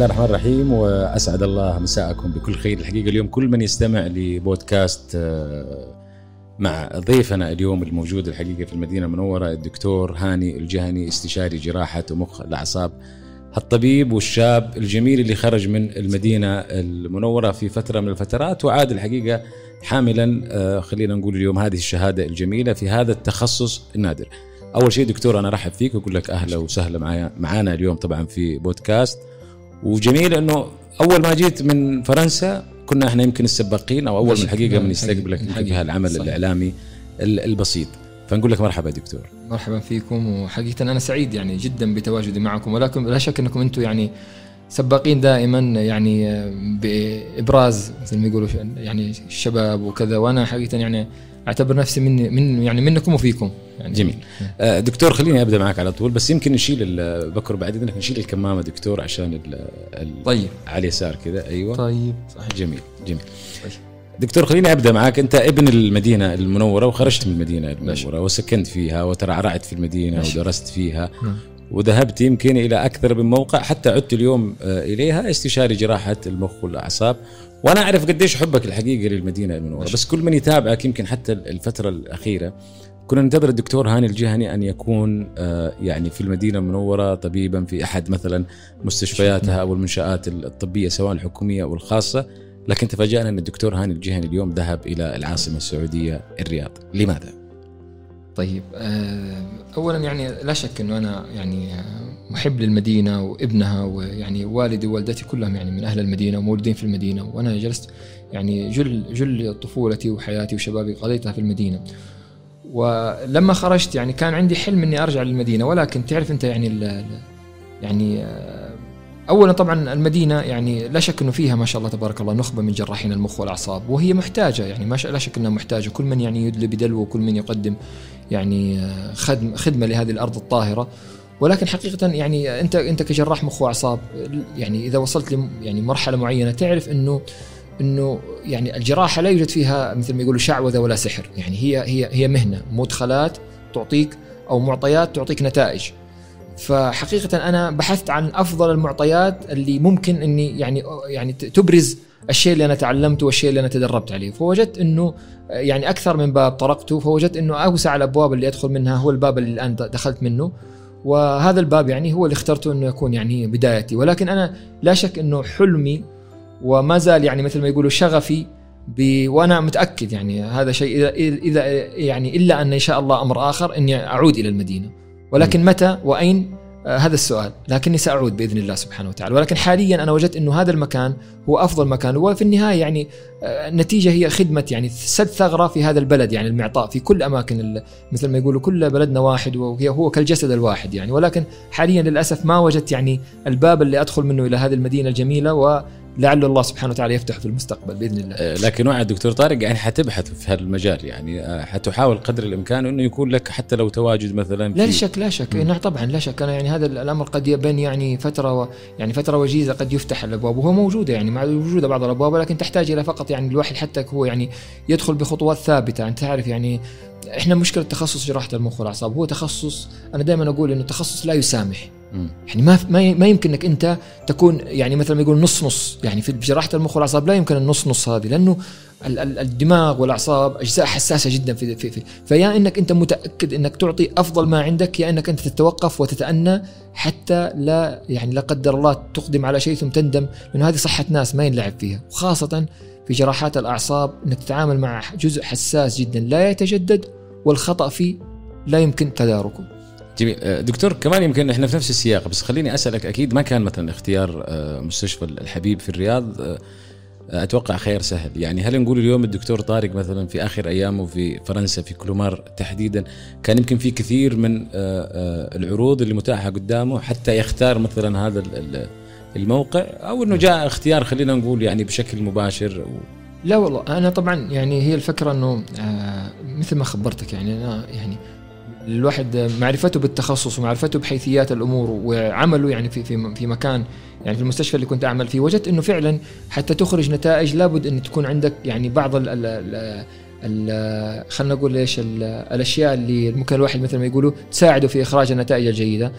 الله الرحمن الرحيم وأسعد الله مساءكم بكل خير الحقيقة اليوم كل من يستمع لبودكاست آه، مع ضيفنا اليوم الموجود الحقيقة في المدينة المنورة الدكتور هاني الجهني استشاري جراحة ومخ الأعصاب الطبيب والشاب الجميل اللي خرج من المدينة المنورة في فترة من الفترات وعاد الحقيقة حاملا آه، خلينا نقول اليوم هذه الشهادة الجميلة في هذا التخصص النادر. أول شيء دكتور أنا أرحب فيك وأقول لك أهلا وسهلا معايا معانا اليوم طبعا في بودكاست وجميل إنه أول ما جيت من فرنسا كنا إحنا يمكن السباقين أو أول من الحقيقة من يستقبلك في هالعمل صحيح. الإعلامي البسيط. فنقول لك مرحبا دكتور. مرحبا فيكم وحقيقة أنا سعيد يعني جدا بتواجدي معكم ولكن لا شك أنكم أنتم يعني سباقين دائما يعني بإبراز مثل ما يقولوا يعني الشباب وكذا وأنا حقيقة يعني أعتبر نفسي من من يعني منكم وفيكم. يعني جميل. آه، دكتور خليني أبدأ معك على طول بس يمكن نشيل بكر بعد إذنك نشيل الكمامة دكتور عشان ال ال طيب. على اليسار كذا أيوه. طيب. صح. جميل جميل. طيب. دكتور خليني أبدأ معك. أنت ابن المدينة المنورة وخرجت من المدينة المنورة وسكنت فيها وترعرعت في المدينة ماشي. ودرست فيها م. وذهبت يمكن إلى أكثر من موقع حتى عدت اليوم آه، إليها استشاري جراحة المخ والأعصاب وأنا أعرف قديش حبك الحقيقة للمدينة المنوره بس كل من يتابعك يمكن حتى الفترة الأخيرة كنا ننتظر الدكتور هاني الجهني أن يكون آه، يعني في المدينة المنوره طبيبا في أحد مثلا مستشفياتها أو المنشآت الطبية سواء الحكومية أو الخاصة. لكن تفاجأنا أن الدكتور هاني الجهني اليوم ذهب إلى العاصمة السعودية الرياض. لماذا؟ طيب آه، اولا يعني لا شك إنه أنا يعني محب للمدينة وابنها ويعني والدي ووالدتي كلهم يعني من أهل المدينة ومولودين في المدينة وأنا جلست يعني جل جل طفولتي وحياتي وشبابي قضيتها في المدينة. ولما خرجت يعني كان عندي حلم إني أرجع للمدينة ولكن تعرف أنت يعني ال يعني آه، اولا طبعا المدينة يعني لا شك إنه فيها ما شاء الله تبارك الله نخبة من جراحين المخ والأعصاب وهي محتاجة يعني ما لا شك إنها محتاجة كل من يعني يدلي بدلو وكل من يقدم يعني آه، خدمة لهذه الأرض الطاهرة ولكن حقيقة يعني أنت أنت كجراح مخ وأعصاب يعني إذا وصلت يعني مرحلة معينة تعرف أنه إنه يعني الجراحة لا يوجد فيها مثل ما يقولوا شعوذة ولا سحر، يعني هي هي هي مهنة مدخلات تعطيك أو معطيات تعطيك نتائج. فحقيقة أنا بحثت عن أفضل المعطيات اللي ممكن إني يعني يعني تبرز الشيء اللي أنا تعلمته والشيء اللي أنا تدربت عليه، فوجدت إنه يعني أكثر من باب طرقته فوجدت إنه أوسع الأبواب اللي أدخل منها هو الباب اللي الآن دخلت منه. وهذا الباب يعني هو اللي اخترته إنه يكون يعني بدايتي. ولكن أنا لا شك إنه حلمي وما زال يعني مثل ما يقولوا شغفي وأنا متأكد يعني هذا شيء اذا اذا يعني إلا أن إن شاء الله أمر آخر إني أعود إلى المدينة. ولكن متى؟ وأين؟ هذا السؤال. لكني سأعود بإذن الله سبحانه وتعالى. ولكن حاليا أنا وجدت أنه هذا المكان هو أفضل مكان. وفي النهاية يعني آه، النتيجة هي خدمة يعني سد ثغرة في هذا البلد يعني المعطاء في كل أماكن مثل ما يقولوا كل بلدنا واحد وهي هو كالجسد الواحد يعني. ولكن حاليا للأسف ما وجدت يعني الباب اللي أدخل منه إلى هذه المدينة الجميلة لعل الله سبحانه وتعالى يفتح في المستقبل بإذن الله. آه، لكن وعد دكتور طارق يعني حتبحث في هذا المجال يعني آه، حتحاول قدر الإمكان إنه يكون لك حتى لو تواجد مثلا لا شك لا شك. نعم طبعا لا شك. أنا يعني هذا الأمر قد يبين يعني فترة و يعني فترة وجيزة قد يفتح الأبواب وهو موجوده يعني مع وجود بعض الأبواب ولكن تحتاج إلى فقط يعني الواحد حتى هو يعني يدخل بخطوات ثابتة. أنت تعرف يعني إحنا مشكلة تخصص جراحة المخ والأعصاب هو تخصص أنا دائما أقول إنه تخصص لا يسامح. يعني ما ما يمكن انك أنت تكون يعني مثلا ما يقول نص نص. يعني في جراحة المخ والأعصاب لا يمكن النص نص هذه لأنه الدماغ والأعصاب أجزاء حساسة جدا في, في, في فيا إنك أنت متأكد إنك تعطي أفضل ما عندك يا إنك أنت تتوقف وتتأنى حتى لا يعني لا قدر الله تقدم على شيء ثم تندم لأنه هذه صحة ناس ما ينلعب فيها. وخاصة في جراحات الأعصاب إنك تتعامل مع جزء حساس جدا لا يتجدد. والخطأ فيه لا يمكن تداركه. جميل. آه، دكتور كمان يمكن إحنا في نفس السياق بس خليني أسألك أكيد ما كان مثلا اختيار آه، مستشفى الحبيب في الرياض آه، أتوقع خير سهل. يعني هل نقول اليوم الدكتور طارق مثلا في آخر أيامه في فرنسا في كلومار تحديدا كان يمكن في كثير من العروض اللي متاحة قدامه حتى يختار مثلا هذا الموقع أو إنه جاء اختيار خلينا نقول يعني بشكل مباشر لا والله أنا طبعا يعني هي الفكرة إنه مثل ما خبرتك يعني أنا يعني الواحد معرفته بالتخصص ومعرفته بحيثيات الأمور وعمله يعني في في في مكان يعني في المستشفى اللي كنت أعمل فيه وجدت إنه فعلا حتى تخرج نتائج لابد إن تكون عندك يعني بعض ال ال ال خلينا نقول إيش الأشياء اللي ممكن الواحد مثل ما يقولوا تساعده في إخراج النتائج الجيدة.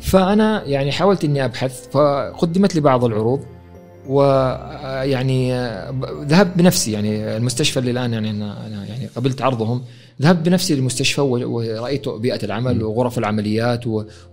فأنا يعني حاولت إني أبحث فقدمت لي بعض العروض. ويعني ذهبت بنفسي يعني المستشفى اللي الآن يعني أنا يعني قبلت عرضهم ذهبت بنفسي للمستشفى ورأيت بيئة العمل وغرف العمليات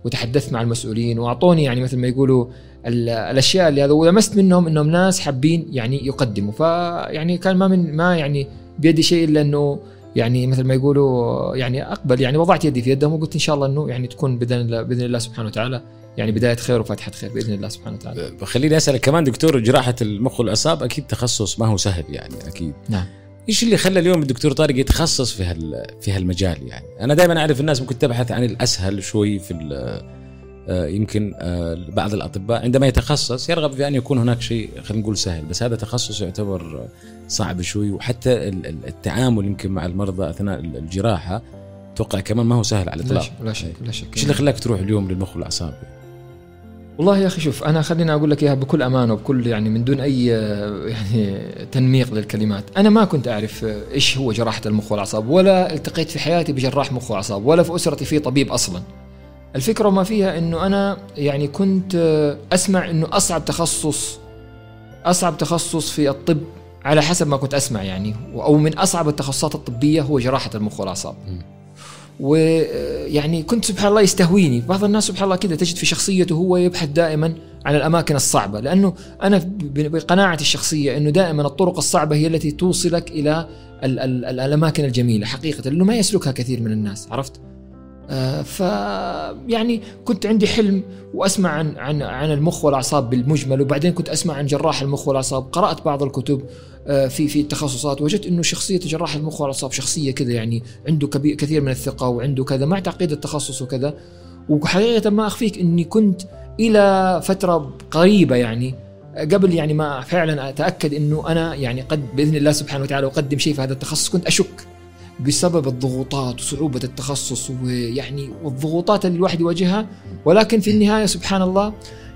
وتحدثت مع المسؤولين وأعطوني يعني مثل ما يقولوا الأشياء اللي هذا ولمست منهم إنهم ناس حابين يعني يقدموا. فيعني كان ما من ما يعني بيدي شيء إلا إنه يعني مثل ما يقولوا يعني أقبل يعني وضعت يدي في يدهم وقلت إن شاء الله إنه يعني تكون بإذن الله بإذن الله سبحانه وتعالى يعني بداية خير وفاتحه خير بإذن الله سبحانه وتعالى. خليني أسألك كمان دكتور جراحة المخ والأعصاب أكيد تخصص ما هو سهل يعني أكيد. نعم. إيش اللي خلى اليوم الدكتور طارق يتخصص في هال في هالمجال يعني؟ أنا دائما أعرف الناس ممكن تبحث عن الأسهل شوي في آه، يمكن آه، بعض الأطباء عندما يتخصص يرغب في أن يكون هناك شيء خلينا نقول سهل بس هذا تخصص يعتبر صعب شوي وحتى التعامل يمكن مع المرضى أثناء الجراحة أتوقع كمان ما هو سهل على الإطلاق لا شك لا شك إيش اللي خلاك تروح اليوم للمخ والأعصاب؟ والله يا أخي شوف أنا خليني أقول لك إياها بكل أمانة وبكل يعني من دون أي يعني تنميق للكلمات، أنا ما كنت أعرف إيش هو جراحة المخ والأعصاب ولا التقيت في حياتي بجراح مخ وأعصاب ولا في أسرتي في طبيب أصلا. الفكرة ما فيها إنه أنا يعني كنت أسمع إنه أصعب تخصص أصعب تخصص في الطب على حسب ما كنت أسمع يعني أو من أصعب التخصصات الطبية هو جراحة المخ والأعصاب. ويعني كنت سبحان الله يستهويني. بعض الناس سبحان الله كذا تجد في شخصيته هو يبحث دائما عن الأماكن الصعبة. لأنه أنا بقناعتي الشخصية أنه دائما الطرق الصعبة هي التي توصلك إلى ال ال ال الأماكن الجميلة حقيقة لأنه ما يسلكها كثير من الناس عرفت؟ ف يعني كنت عندي حلم وأسمع عن عن عن المخ والأعصاب بالمجمل وبعدين كنت أسمع عن جراح المخ والأعصاب. قرأت بعض الكتب آه، في في التخصصات. وجدت إنه شخصية جراح المخ والأعصاب شخصية كذا يعني عنده كبير كثير من الثقة وعنده كذا مع تعقيد التخصص وكذا. وحقيقة ما أخفيك إني كنت إلى فترة قريبة يعني قبل يعني ما فعلا أتأكد إنه أنا يعني قد بإذن الله سبحانه وتعالى أقدم شيء في هذا التخصص كنت أشك. بسبب الضغوطات وصعوبة التخصص ويعني والضغوطات اللي الواحد يواجهها. ولكن في النهاية سبحان الله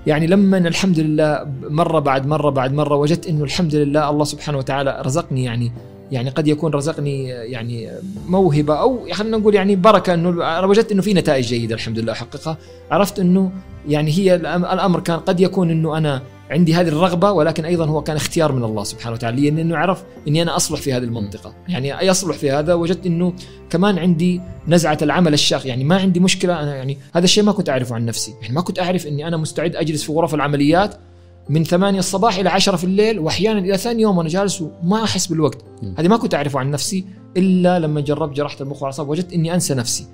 يعني لما الحمد لله مرة بعد مرة بعد مرة وجدت إنه الحمد لله الله سبحانه وتعالى رزقني يعني يعني قد يكون رزقني يعني موهبة أو خلينا نقول يعني بركة إنه وجدت إنه في نتائج جيدة الحمد لله احققها عرفت إنه يعني هي الأمر كان قد يكون إنه أنا عندي هذه الرغبة ولكن أيضا هو كان اختيار من الله سبحانه وتعالى لأنه عرف أني أنا أصلح في هذه المنطقة. يعني يصلح في هذا؟ وجدت أنه كمان عندي نزعة العمل الشاق. يعني ما عندي مشكلة أنا يعني هذا الشيء ما كنت أعرفه عن نفسي. يعني ما كنت أعرف أني أنا مستعد أجلس في غرف العمليات من ثمانية الصباح إلى عشرة في الليل وأحيانا إلى ثاني يوم وأنا جالس وما أحس بالوقت. هذه ما كنت أعرفه عن نفسي إلا لما جربت جراحة المخ والأعصاب وجدت أني أنسى نفسي.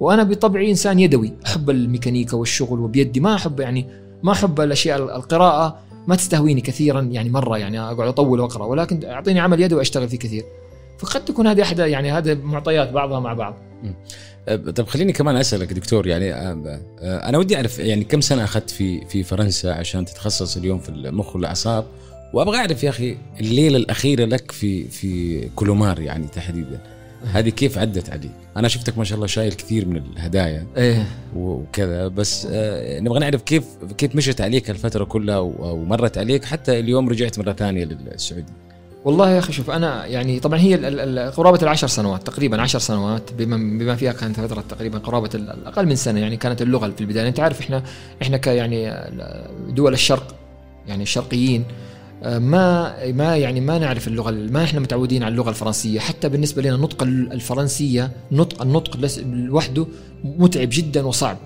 وأنا بطبعي إنسان يدوي أحب الميكانيكا والشغل وبيدي ما أحب يعني ما أحب الأشياء القراءة ما تستهويني كثيرا يعني مرة يعني أقعد أطول وأقرأ ولكن أعطيني عمل يدوي وأشتغل فيه كثير. فقد تكون هذه احدى يعني هذه معطيات بعضها مع بعض. أه، طب خليني كمان أسألك دكتور يعني أه، أه، أنا ودي أعرف يعني كم سنة أخذت في في فرنسا عشان تتخصص اليوم في المخ والأعصاب؟ وأبغى أعرف يا أخي الليلة الأخيرة لك في في كولومار يعني تحديدا. هذه كيف عدت عليك؟ أنا شفتك ما شاء الله شايل كثير من الهدايا إيه. وكذا بس آه نبغى نعرف كيف كيف مشت عليك الفترة كلها ومرت عليك حتى اليوم رجعت مرة ثانية للسعودية؟ والله يا أخي شوف أنا يعني طبعا هي قرابة العشر سنوات تقريبا عشر سنوات بما بما فيها كانت فترة تقريبا قرابة أقل من سنة يعني كانت اللغة في البداية. أنت عارف إحنا إحنا ك يعني دول الشرق يعني الشرقيين. ما ما يعني ما نعرف اللغة ما إحنا متعودين على اللغة الفرنسية. حتى بالنسبة لنا نطق الفرنسية نطق النطق لوحده متعب جدا وصعب.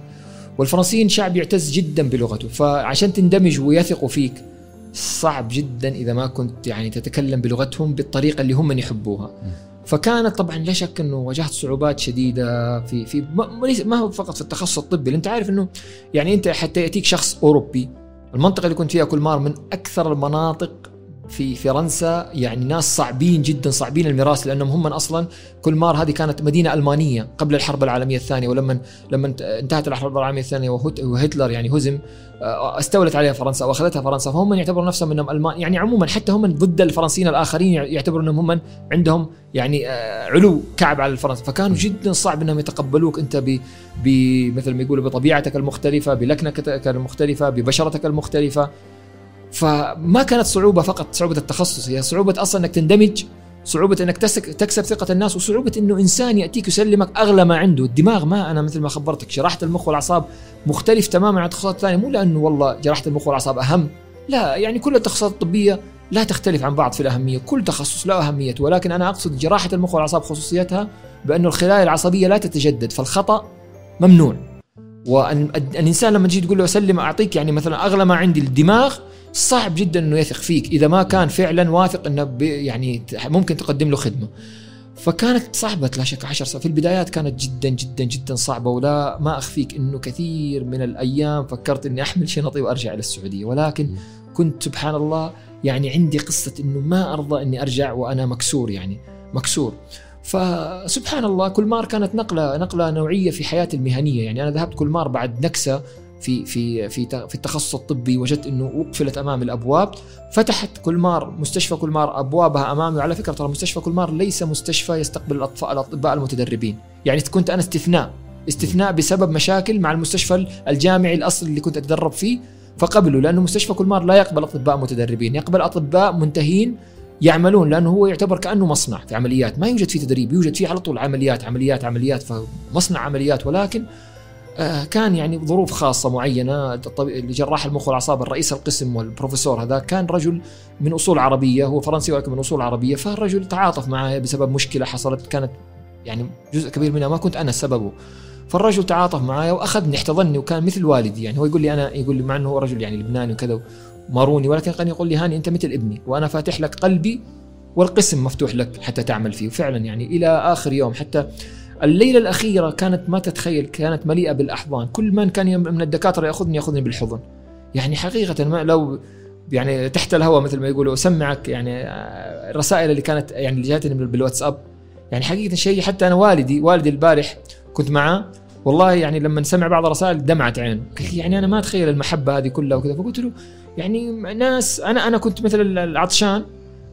والفرنسيين شعب يعتز جدا بلغته فعشان تندمج ويثقوا فيك صعب جدا إذا ما كنت يعني تتكلم بلغتهم بالطريقة اللي هم يحبوها. فكانت طبعا لا شك إنه واجهت صعوبات شديدة في في ما هو فقط في التخصص الطبي انت عارف إنه يعني أنت حتى يأتيك شخص أوروبي المنطقة اللي كنت فيها كولمار من أكثر المناطق في فرنسا يعني ناس صعبين جدا صعبين المراس لأنهم هم أصلا كولمار هذه كانت مدينة ألمانية قبل الحرب العالمية الثانية ولما لما انتهت الحرب العالمية الثانية وهتلر يعني هزم آه، استولت عليها فرنسا وأخذتها فرنسا فهم يعتبروا نفسهم إنهم ألمان يعني عموما حتى هم ضد الفرنسيين الآخرين يعتبروا إنهم هم عندهم يعني آه، علو كعب على الفرنسا. فكانوا جدا صعب إنهم يتقبلوك أنت ب مثل ما يقولوا بطبيعتك المختلفة بلكنتك المختلفة ببشرتك المختلفة. فما كانت صعوبة فقط صعوبة التخصص هي صعوبة أصلا إنك تندمج صعوبة إنك تكسب ثقة الناس وصعوبة إنه إنسان يأتيك يسلمك أغلى ما عنده، الدماغ ما أنا مثل ما خبرتك جراحة المخ والأعصاب مختلف تماما عن التخصصات الثانية مو لأنه والله جراحة المخ والأعصاب أهم، لا يعني كل التخصصات الطبية لا تختلف عن بعض في الأهمية، كل تخصص له أهميته ولكن أنا أقصد جراحة المخ والأعصاب خصوصيتها بانه الخلايا العصبية لا تتجدد فالخطأ ممنوع. وان الإنسان لما تجي تقول له أسلم أعطيك يعني مثلا أغلى ما عندي الدماغ صعب جدا إنه يثق فيك. إذا ما كان فعلا واثق إنه يعني ممكن تقدم له خدمة. فكانت صعبة لا شك عشر سنوات في البدايات كانت جدا جدا جدا صعبة ولا ما أخفيك أنه كثير من الأيام فكرت أني أحمل شنطي وأرجع إلى السعودية. ولكن كنت سبحان الله يعني عندي قصة أنه ما أرضى أني أرجع وأنا مكسور يعني مكسور. فسبحان الله كل مار كانت نقلة نقلة نوعية في حياتي المهنية. يعني أنا ذهبت كل مار بعد نكسة في في في في التخصص الطبي وجدت إنه وقفلت امامي الأبواب فتحت كلمار مستشفى كلمار أبوابها أمامي وعلى فكرة ترى مستشفى كلمار ليس مستشفى يستقبل الأطفاء الأطباء المتدربين. يعني كنت أنا استثناء استثناء بسبب مشاكل مع المستشفى الجامعي الأصلي اللي كنت أتدرب فيه فقبلوا لأنه مستشفى كلمار لا يقبل أطباء متدربين يقبل أطباء منتهين يعملون لأنه هو يعتبر كأنه مصنع في عمليات ما يوجد فيه تدريب يوجد فيه على طول عمليات عمليات عمليات فمصنع عمليات ولكن كان يعني ظروف خاصة معينة. جراح المخ والأعصاب الرئيس القسم والبروفيسور هذا كان رجل من أصول عربية هو فرنسي ولكن من أصول عربية فالرجل تعاطف معي بسبب مشكلة حصلت كانت يعني جزء كبير منها ما كنت أنا سببه. فالرجل تعاطف معي واخذني احتضني وكان مثل والدي يعني. هو يقول لي أنا يقول لي مع أنه هو رجل يعني لبناني وكذا ماروني ولكن كان يقول لي هاني أنت مثل ابني وأنا فاتح لك قلبي والقسم مفتوح لك حتى تعمل فيه. وفعلا يعني إلى آخر يوم حتى الليلة الأخيرة كانت ما تتخيل كانت مليئة بالأحضان. كل من كان من الدكاترة يأخذني يأخذني بالحضن. يعني حقيقة ما لو يعني تحت الهواء مثل ما يقولوا أسمعك يعني آه، الرسائل اللي كانت يعني اللي جاتني بالواتساب. يعني حقيقة شيء حتى أنا والدي والدي البارح كنت معاه. والله يعني لما سمع بعض الرسائل دمعت عين يعني أنا ما أتخيل المحبة هذه كلها وكذا. فقلت له يعني ناس أنا أنا كنت مثل العطشان.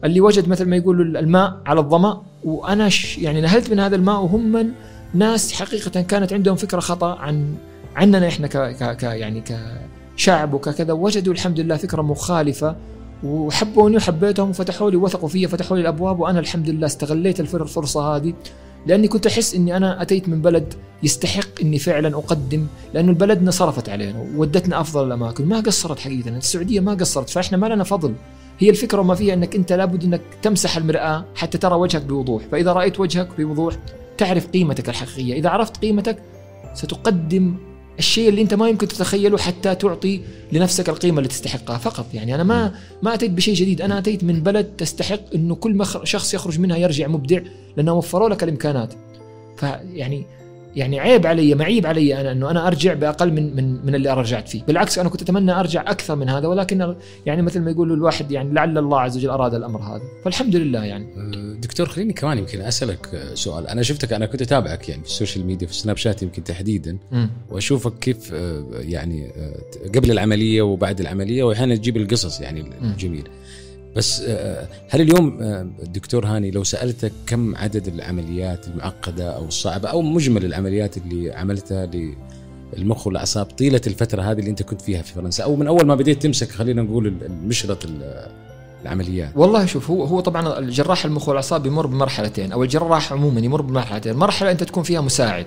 اللي وجد مثل ما يقولوا الماء على الظمأ وأنا يعني نهلت من هذا الماء وهم من ناس حقيقة كانت عندهم فكرة خطأ عن عننا إحنا ك, ك, ك يعني كشعب وكذا وجدوا الحمد لله فكرة مخالفة وحبوني وحبيتهم وفتحوا لي وثقوا فيا فتحوا لي الأبواب وأنا الحمد لله استغليت الفرصة هذه. لأني كنت أحس إني أنا أتيت من بلد يستحق إني فعلا أقدم لأنه البلدنا صرفت علينا وودتنا أفضل الأماكن. ما قصرت حقيقة السعودية ما قصرت فإحنا ما لنا فضل. هي الفكرة وما فيها إنك أنت لابد إنك تمسح المرآة حتى ترى وجهك بوضوح. فإذا رأيت وجهك بوضوح تعرف قيمتك الحقيقية. إذا عرفت قيمتك ستقدم الشيء اللي أنت ما يمكن تتخيله حتى تعطي لنفسك القيمة اللي تستحقها. فقط يعني أنا ما ما أتيت بشيء جديد. أنا أتيت من بلد تستحق إنه كل شخص يخرج منها يرجع مبدع لأنه وفروا لك الإمكانات. فيعني يعني عيب علي معيب علي أنا إنه أنا أرجع بأقل من من من اللي رجعت فيه، بالعكس أنا كنت أتمنى أرجع أكثر من هذا ولكن يعني مثل ما يقولوا الواحد يعني لعل الله عز وجل أراد الأمر هذا، فالحمد لله يعني. أه، دكتور خليني كمان يمكن أسألك سؤال، أنا شفتك أنا كنت أتابعك يعني في ال social media في ال Snapchat يمكن تحديدا م. وأشوفك كيف أه، يعني أه، قبل العملية وبعد العملية واحيانا تجيب القصص يعني الجميلة. بس آه، هل اليوم آه، هاني لو سألتك كم عدد العمليات المعقدة أو الصعبة أو مجمل العمليات اللي عملتها للمخ والأعصاب طيلة الفترة هذه اللي أنت كنت فيها في فرنسا أو من أول ما بديت تمسك خلينا نقول المشرط العمليات؟ والله شوف هو هو طبعا الجراح المخ والأعصاب يمر بمرحلتين. أو الجراح عموما يمر بمرحلتين. مرحلة أنت تكون فيها مساعد.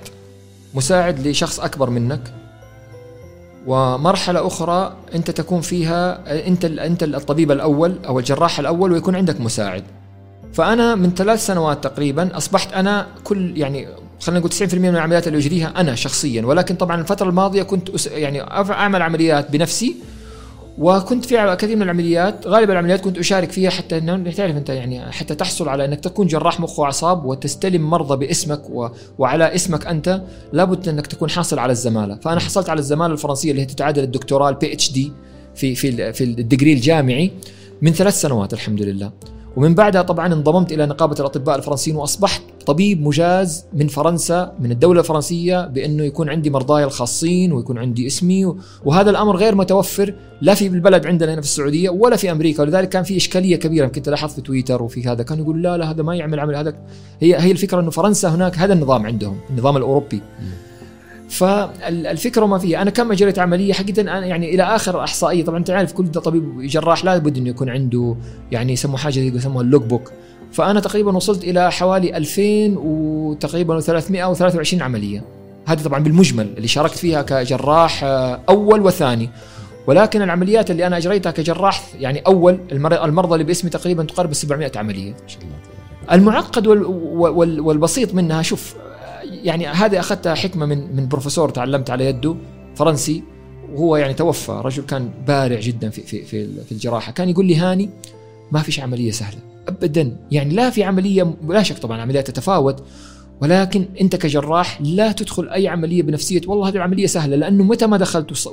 مساعد لشخص أكبر منك. ومرحلة أخرى أنت تكون فيها أنت أنت الطبيب الأول أو الجراح الأول ويكون عندك مساعد. فأنا من ثلاث سنوات تقريبا أصبحت أنا كل يعني خلينا نقول 90% من العمليات اللي أجريها أنا شخصيا ولكن طبعا الفترة الماضية كنت يعني أعمل عمليات بنفسي وكنت في كثير من العمليات غالب العمليات كنت أشارك فيها حتى إنه تعرف أنت يعني حتى تحصل على إنك تكون جراح مخ وأعصاب وتستلم مرضى باسمك و... وعلى اسمك أنت لابد إنك تكون حاصل على الزمالة، فأنا حصلت على الزمالة الفرنسية اللي هي تتعادل الدكتوراه ال PhD في في في ال degree الجامعي من ثلاث سنوات الحمد لله. ومن بعدها طبعا انضممت إلى نقابة الأطباء الفرنسيين وأصبحت طبيب مجاز من فرنسا من الدولة الفرنسية بأنه يكون عندي مرضاي الخاصين ويكون عندي اسمي وهذا الأمر غير متوفر لا في البلد عندنا هنا في السعودية ولا في أمريكا. ولذلك كان في إشكالية كبيرة يمكن تلاحظ في تويتر وفي هذا كانوا يقول لا لا هذا ما يعمل عمل هذا. هي هي الفكرة إنه فرنسا هناك هذا النظام عندهم النظام الأوروبي. فالفكرة ما فيها. أنا كم أجريت عملية حقيقة أنا يعني إلى آخر إحصائية. طبعا أنت عارف كل طبيب جراح لابد إنه يكون عنده يعني يسموه حاجة يسموها اللوك بوك فأنا تقريبا وصلت إلى حوالي 2000 وتقريبا 323 عملية. هذه طبعا بالمجمل اللي شاركت فيها كجراح آه، أول وثاني. ولكن العمليات اللي أنا أجريتها كجراح يعني أول المرضى اللي باسمي تقريبا تقارب 700 عملية. المعقد والبسيط منها شوف يعني هذه اخذتها حكمة من من بروفيسور تعلمت على يده فرنسي وهو يعني توفى رجل كان بارع جدا في في في, في الجراحة. كان يقول لي هاني ما فيش عملية سهلة ابدا. يعني لا في عملية لا شك طبعا عمليات تتفاوت ولكن انت كجراح لا تدخل أي عملية بنفسية. والله هذه العملية سهلة لأنه متى ما دخلت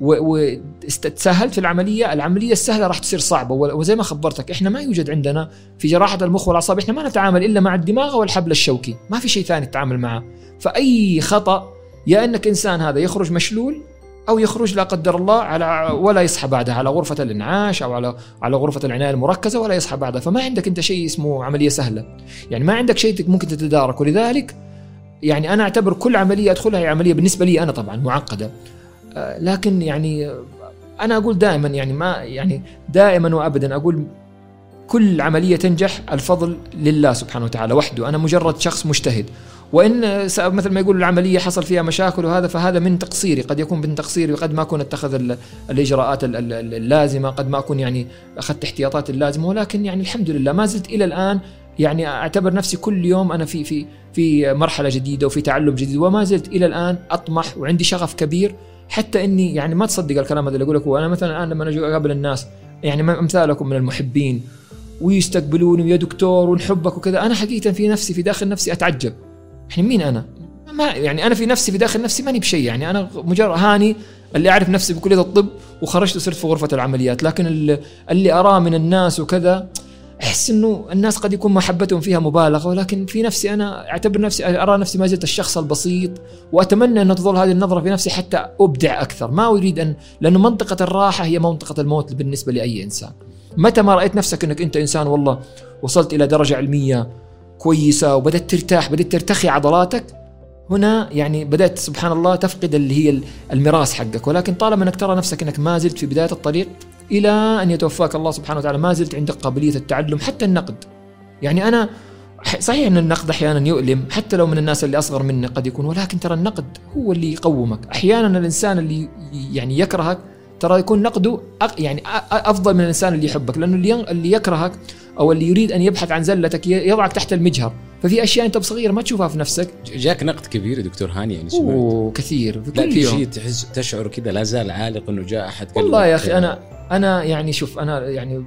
وتساهلت في العملية العملية السهلة راح تصير صعبة. وزي ما خبرتك إحنا ما يوجد عندنا في جراحة المخ والأعصاب إحنا ما نتعامل إلا مع الدماغ والحبل الشوكي ما في شيء ثاني تتعامل معه. فأي خطأ يا إنك إنسان هذا يخرج مشلول أو يخرج لا قدر الله على ولا يصحى بعدها على غرفة الإنعاش أو على على غرفة العناية المركزة ولا يصحى بعدها. فما عندك أنت شيء اسمه عملية سهلة. يعني ما عندك شيء ممكن تتدارك. ولذلك يعني أنا أعتبر كل عملية أدخلها هي عملية بالنسبة لي أنا طبعا معقدة. آه، لكن يعني أنا أقول دائما يعني ما يعني دائما وابدا أقول كل عملية تنجح الفضل لله سبحانه وتعالى وحده. أنا مجرد شخص مجتهد. وإن مثل ما يقول العملية حصل فيها مشاكل وهذا فهذا من تقصيري. قد يكون من تقصيري وقد ما أكون اتخذ الإجراءات اللازمة قد ما أكون يعني أخذت احتياطات اللازمة. ولكن يعني الحمد لله ما زلت إلى الآن يعني أعتبر نفسي كل يوم أنا في في في مرحلة جديدة وفي تعلم جديد. وما زلت إلى الآن أطمح وعندي شغف كبير حتى إني يعني ما تصدق الكلام هذا اللي أقول لك. وأنا مثلا الآن لما أجي أقابل الناس يعني أمثالكم من المحبين ويستقبلوني ويا دكتور ونحبك وكذا أنا حقيقة في نفسي في داخل نفسي أتعجب. يعني مين أنا؟ ما يعني أنا في نفسي في داخل نفسي ماني بشيء. يعني أنا مجرد هاني اللي أعرف نفسي بكلية الطب وخرجت وصرت في غرفة العمليات. لكن اللي, أراه من الناس وكذا أحس إنه الناس قد يكون محبتهم فيها مبالغة. ولكن في نفسي أنا أعتبر نفسي أرى نفسي ما زلت الشخص البسيط. وأتمنى أن تظل هذه النظرة في نفسي حتى أبدع أكثر. ما أريد أن لأنه منطقة الراحة هي منطقة الموت بالنسبة لأي إنسان. متى ما رأيت نفسك إنك أنت إنسان والله وصلت إلى درجة علمية كويسة وبدأت ترتاح بدأت ترتخي عضلاتك هنا يعني بدأت سبحان الله تفقد اللي هي الميراث حقك. ولكن طالما إنك ترى نفسك إنك ما زلت في بداية الطريق إلى أن يتوفاك الله سبحانه وتعالى ما زلت عندك قابلية التعلم حتى النقد. يعني أنا صحيح إن النقد أحيانا يؤلم حتى لو من الناس اللي أصغر منك قد يكون ولكن ترى النقد هو اللي يقومك. أحيانا الإنسان اللي يعني يكرهك ترى يكون نقده يعني أفضل من الإنسان اللي يحبك لأنه اللي يكرهك أو اللي يريد أن يبحث عن زلتك يضعك تحت المجهر. ففي أشياء أنت بصغير ما تشوفها في نفسك. جاك نقد كبير دكتور هاني يعني سمعت. أوه كثير. في كل شيء تحس تشعر كذا لا زال عالق إنه جاء أحد والله يا أخي أنا أنا يعني شوف أنا يعني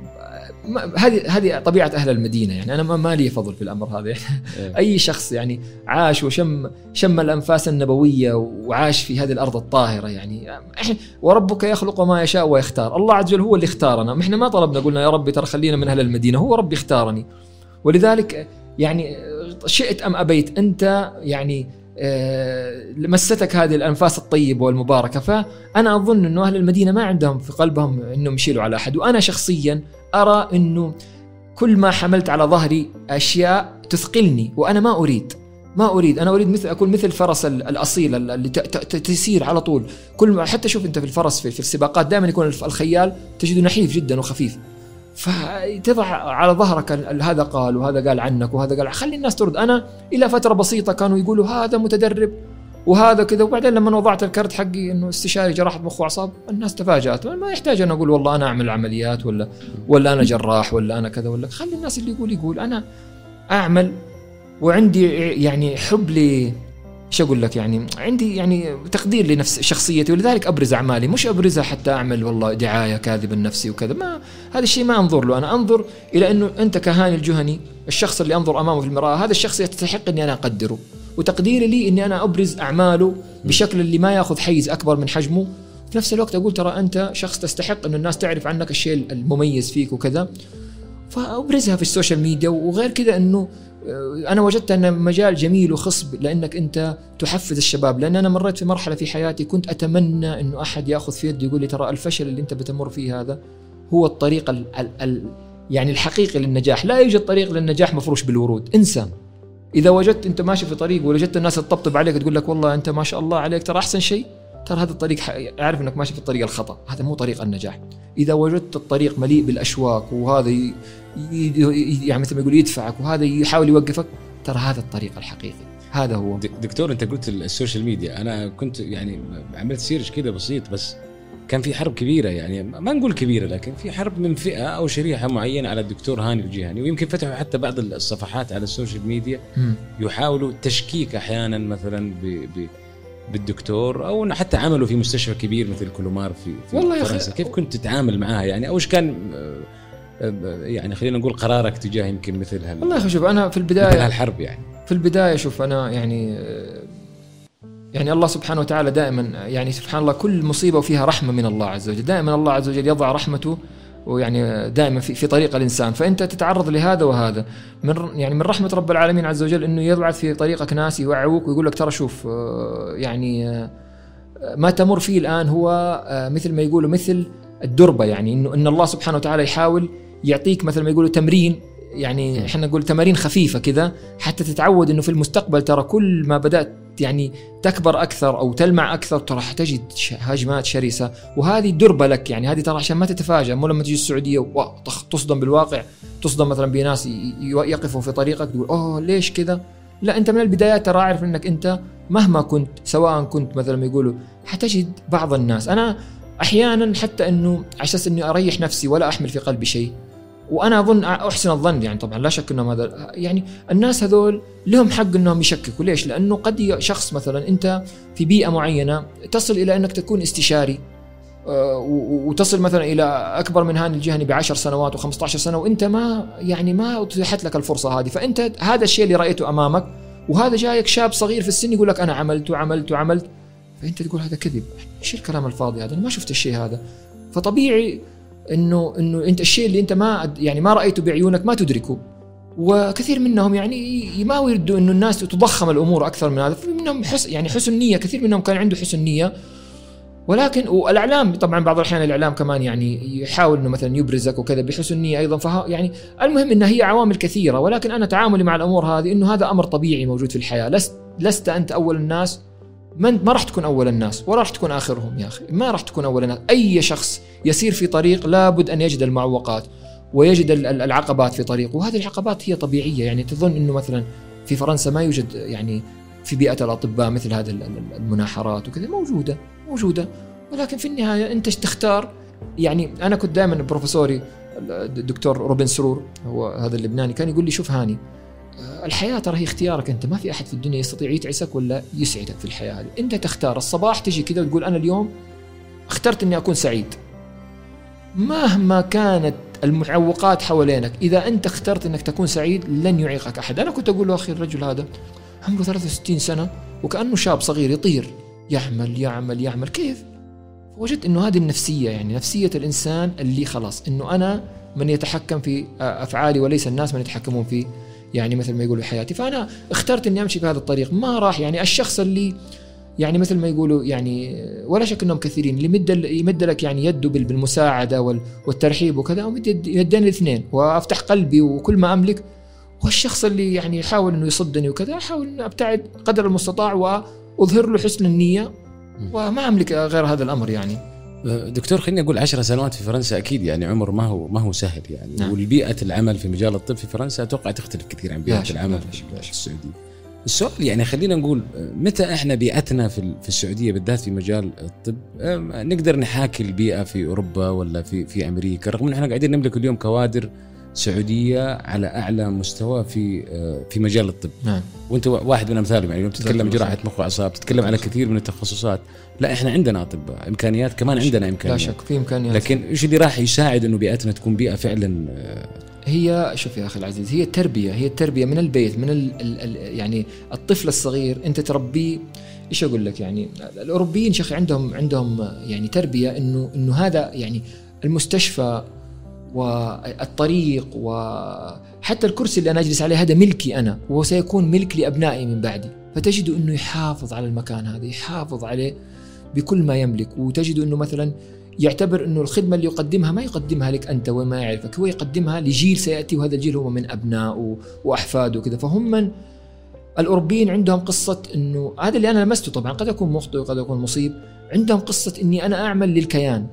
هذه هذه طبيعة أهل المدينة يعني. أنا ما لي فضل في الأمر هذا. يعني أي شخص يعني عاش وشم شم الأنفاس النبوية وعاش في هذه الأرض الطاهرة يعني. وربك يخلق ما يشاء ويختار. الله عز وجل هو اللي اختارنا. إحنا ما طلبنا قلنا يا ربي ترى خلينا من أهل المدينة. هو ربي اختارني. ولذلك يعني شئت أم أبيت أنت يعني مستك هذه الأنفاس الطيبة والمباركة. فأنا أظن إنه أهل المدينة ما عندهم في قلبهم إنهم يشيلوا على أحد. وأنا شخصيا أرى إنه كل ما حملت على ظهري أشياء تثقلني وأنا ما أريد ما أريد. أنا أريد مثل أكون مثل الفرس الأصيل اللي تسير على طول. كل ما حتى شوف أنت في الفرس في, في السباقات دائما يكون الخيال تجده نحيف جدا وخفيف. فتضع على ظهرك هذا قال وهذا قال عنك وهذا قال خلي الناس ترد. أنا إلى فترة بسيطة كانوا يقولوا هذا متدرب وهذا كذا. وبعدين لما وضعت الكرت حقي إنه استشاري جراحة مخ وأعصاب الناس تفاجأت. ما يحتاج أنا أقول والله أنا أعمل عمليات ولا ولا أنا جراح ولا أنا كذا ولا. خلي الناس اللي يقول يقول أنا أعمل وعندي يعني حب إيش أقول لك يعني؟ عندي يعني تقدير لنفس شخصيتي ولذلك أبرز أعمالي مش أبرزها حتى أعمل والله دعاية كاذبة لنفسي وكذا ما هذا الشيء ما أنظر له. أنا أنظر إلى أنه أنت كهاني الجهني الشخص اللي أنظر أمامه في المرأة هذا الشخص يستحق إني أنا أقدره. وتقديري لي إني أنا أبرز أعماله بشكل اللي ما يأخذ حيز أكبر من حجمه. في نفس الوقت أقول ترى أنت شخص تستحق إن الناس تعرف عنك الشيء المميز فيك وكذا. فأبرزها في ال social media وغير كذا إنه أنا وجدت أن مجال جميل وخصب لأنك أنت تحفز الشباب لأن أنا مريت في مرحلة في حياتي كنت أتمنى أنه أحد يأخذ في يدي يقول لي ترى الفشل اللي أنت بتمر فيه هذا هو الطريق ال ال ال يعني الحقيقي للنجاح. لا يوجد طريق للنجاح مفروش بالورود. انسى إذا وجدت أنت ماشي في طريق ووجدت الناس تطبطب عليك تقول لك والله أنت ما شاء الله عليك ترى أحسن شيء؟ ترى هذا الطريق أعرف أنك ماشي في الطريق الخطأ. هذا مو طريق النجاح. إذا وجدت الطريق مليء بالاشواك وهذا يعني مثل ما يقول يدفعك وهذا يحاول يوقفك ترى هذا الطريق الحقيقي. هذا هو. دكتور انت قلت ال social media. أنا كنت يعني عملت search كذا بسيط بس كان في حرب كبيرة يعني ما نقول كبيرة لكن في حرب من فئة أو شريحة معينة على الدكتور هاني الجهني. ويمكن فتحوا حتى بعض الصفحات على ال social media يحاولوا تشكيك أحيانا مثلا ب ب بالدكتور أو حتى عملوا في مستشفى كبير مثل كولومار في, في والله فرنسا. كيف كنت تتعامل معها يعني؟ أو إيش كان يعني خلينا نقول قرارك تجاه يمكن مثل هال والله شوف أنا في البدايه مثل هالحرب يعني. في البداية شوف أنا يعني يعني الله سبحانه وتعالى دائما يعني سبحان الله كل مصيبة وفيها رحمة من الله عز وجل. دائما الله عز وجل يضع رحمته ويعني دائما في, في طريق الإنسان. فأنت تتعرض لهذا وهذا. من يعني من رحمة رب العالمين عز وجل إنه يبعث في طريقك ناس يوعوك ويقول لك ترى شوف آه، يعني آه، ما تمر فيه الآن هو آه، مثل ما يقولوا مثل الدربة يعني. انه إن الله سبحانه وتعالى يحاول يعطيك مثل ما يقولوا تمرين يعني إحنا نقول تمارين خفيفة كذا حتى تتعود إنه في المستقبل ترى كل ما بدأت يعني تكبر أكثر أو تلمع أكثر ترى حتجد هجمات شرسة. وهذه دربة لك يعني هذه ترى عشان ما تتفاجأ مو لما تجي السعودية تصدم بالواقع تصدم مثلا بناس يقفوا في طريقك تقول أوه ليش كذا؟ لا أنت من البدايات ترى عارف إنك أنت مهما كنت سواء كنت مثلا ما يقولوا حتجد بعض الناس. أنا أحيانا حتى إنه على أساس إني أريح نفسي ولا أحمل في قلبي شيء وأنا أظن أحسن الظن يعني طبعا لا شك إنهم هذا يعني الناس هذول لهم حق إنهم يشككوا. ليش؟ لأنه قد شخص مثلا أنت في بيئة معينة تصل إلى إنك تكون استشاري آه، وتصل مثلا إلى أكبر من هاني الجهني ب 10 سنوات و15 سنة وأنت ما يعني ما أتيحت لك الفرصة هذه. فأنت هذا الشيء اللي رأيته أمامك وهذا جايك شاب صغير في السن يقول لك أنا عملت وعملت وعملت. فأنت تقول هذا كذب. إيش الكلام الفاضي هذا؟ أنا ما شفت الشيء هذا. فطبيعي إنه إنه أنت الشيء اللي أنت ما يعني ما رأيته بعيونك ما تدركه. وكثير منهم يعني ما يردوا إنه الناس تضخم الأمور أكثر من هذا. في منهم حس يعني حسن نية كثير منهم كان عنده حسن نية. ولكن والإعلام طبعا بعض الأحيان الإعلام كمان يعني يحاول إنه مثلا يبرزك وكذا بحسن نية أيضا. فها يعني المهم إنها هي عوامل كثيرة. ولكن أنا تعاملي مع الأمور هذه إنه هذا أمر طبيعي موجود في الحياة. لست لست أنت أول الناس ما ما راح تكون أول الناس ولا راح تكون آخرهم يا أخي. ما راح تكون أول الناس. أي شخص يسير في طريق لابد أن يجد المعوقات ويجد العقبات في طريقه. وهذه العقبات هي طبيعية. يعني تظن إنه مثلا في فرنسا ما يوجد يعني في بيئة الأطباء مثل هذه المناحرات وكذا موجودة موجودة. ولكن في النهاية أنت تختار؟ يعني أنا كنت دائما بروفيسوري الدكتور روبن سرور هو هذا اللبناني كان يقول لي شوف هاني الحياة ترى هي اختيارك أنت. ما في أحد في الدنيا يستطيع يتعسك ولا يسعدك في الحياة هذه. أنت تختار. الصباح تجي كذا وتقول أنا اليوم اخترت إني أكون سعيد. مهما كانت المعوقات حوالينك إذا أنت اخترت إنك تكون سعيد لن يعيقك أحد. أنا كنت أقول له أخي الرجل هذا عمره 63 سنة وكأنه شاب صغير يطير. يعمل يعمل يعمل. كيف؟ وجدت إنه هذه النفسية يعني نفسية الإنسان اللي خلاص إنه أنا من يتحكم في أفعالي وليس الناس من يتحكمون في يعني مثل ما يقولوا حياتي. فأنا اخترت إني أمشي في هذا الطريق. ما راح يعني الشخص اللي يعني مثل ما يقولوا يعني ولا شك إنهم كثيرين اللي يمد يمد لك يعني يده بالمساعدة والترحيب وكذا امد يدين الاثنين. وأفتح قلبي وكل ما أملك والشخص اللي يعني يحاول إنه يصدني وكذا أحاول إني أبتعد قدر المستطاع وأظهر له حسن النية. وما أملك غير هذا الأمر يعني. دكتور خليني أقول 10 سنوات في فرنسا أكيد يعني عمر ما هو ما هو سهل يعني نعم. والبيئة العمل في مجال الطب في فرنسا أتوقع تختلف كثير عن بيئة العمل في السعودية. السؤال يعني خلينا نقول متى إحنا بيئتنا في في السعودية بالذات في مجال الطب نقدر نحاكي البيئة في أوروبا ولا في في أمريكا رغم إن إحنا قاعدين نملك اليوم كوادر سعودية على أعلى مستوى في في مجال الطب. نعم. وأنت واحد من أمثالهم يعني تتكلم جراحه مخ وأعصاب تتكلم على كثير من التخصصات. لا إحنا عندنا أطباء إمكانيات كمان عندنا امكانيات لا شك في إمكانيات. لكن إيش اللي راح يساعد إنه بيئتنا تكون بيئة فعلا هي شوف يا أخي العزيز هي التربية هي التربية من البيت من ال ال يعني الطفل الصغير أنت تربيه. إيش أقول لك يعني؟ الأوروبيين شيخ عندهم عندهم يعني تربية إنه إنه هذا يعني المستشفى والطريق وحتى الكرسي اللي أنا أجلس عليه هذا ملكي أنا وسيكون ملك لأبنائي من بعدي. فتجد إنه يحافظ على المكان هذا يحافظ عليه بكل ما يملك. وتجد إنه مثلا يعتبر إنه الخدمة اللي يقدمها ما يقدمها لك أنت وما يعرفك هو يقدمها لجيل سيأتي وهذا الجيل هو من أبنائه وأحفاده وكذا. فهم من الأوروبيين عندهم قصة إنه هذا اللي أنا لمسته طبعا قد أكون مخطئ وقد أكون مصيب عندهم قصة إني أنا أعمل للكيان.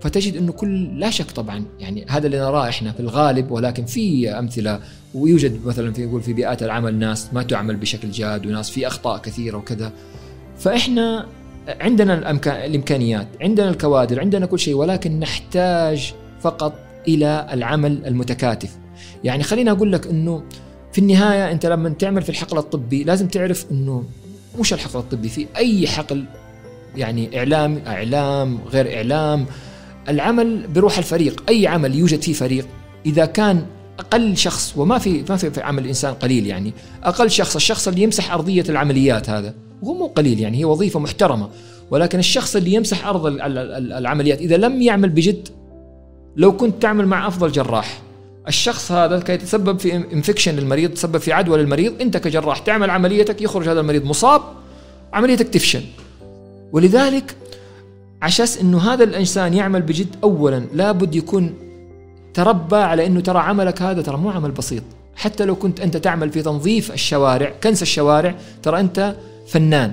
فتجد إنه كل لا شك طبعا يعني هذا اللي نراه إحنا في الغالب ولكن في أمثلة ويوجد مثلا في يقول في بيئات العمل ناس ما تعمل بشكل جاد وناس في أخطاء كثيرة وكذا. فإحنا عندنا الإمكانيات عندنا الكوادر عندنا كل شيء ولكن نحتاج فقط إلى العمل المتكاتف. يعني خليني أقول لك إنه في النهاية أنت لما تعمل في الحقل الطبي لازم تعرف إنه مش الحقل الطبي في أي حقل يعني إعلام إعلام غير إعلام العمل بروح الفريق أي عمل يوجد فيه فريق إذا كان أقل شخص وما في ما في عمل انسان قليل يعني أقل شخص الشخص اللي يمسح أرضية العمليات هذا وهو مو قليل يعني هي وظيفة محترمة ولكن الشخص اللي يمسح أرض العمليات إذا لم يعمل بجد لو كنت تعمل مع أفضل جراح الشخص هذا كي يتسبب في انفكشن للمريض تسبب في عدوى للمريض أنت كجراح تعمل عمليتك يخرج هذا المريض مصاب عمليتك تفشل. ولذلك عشان إنه هذا الإنسان يعمل بجد اولا لابد يكون تربى على إنه ترى عملك هذا ترى مو عمل بسيط. حتى لو كنت أنت تعمل في تنظيف الشوارع كنس الشوارع ترى أنت فنان.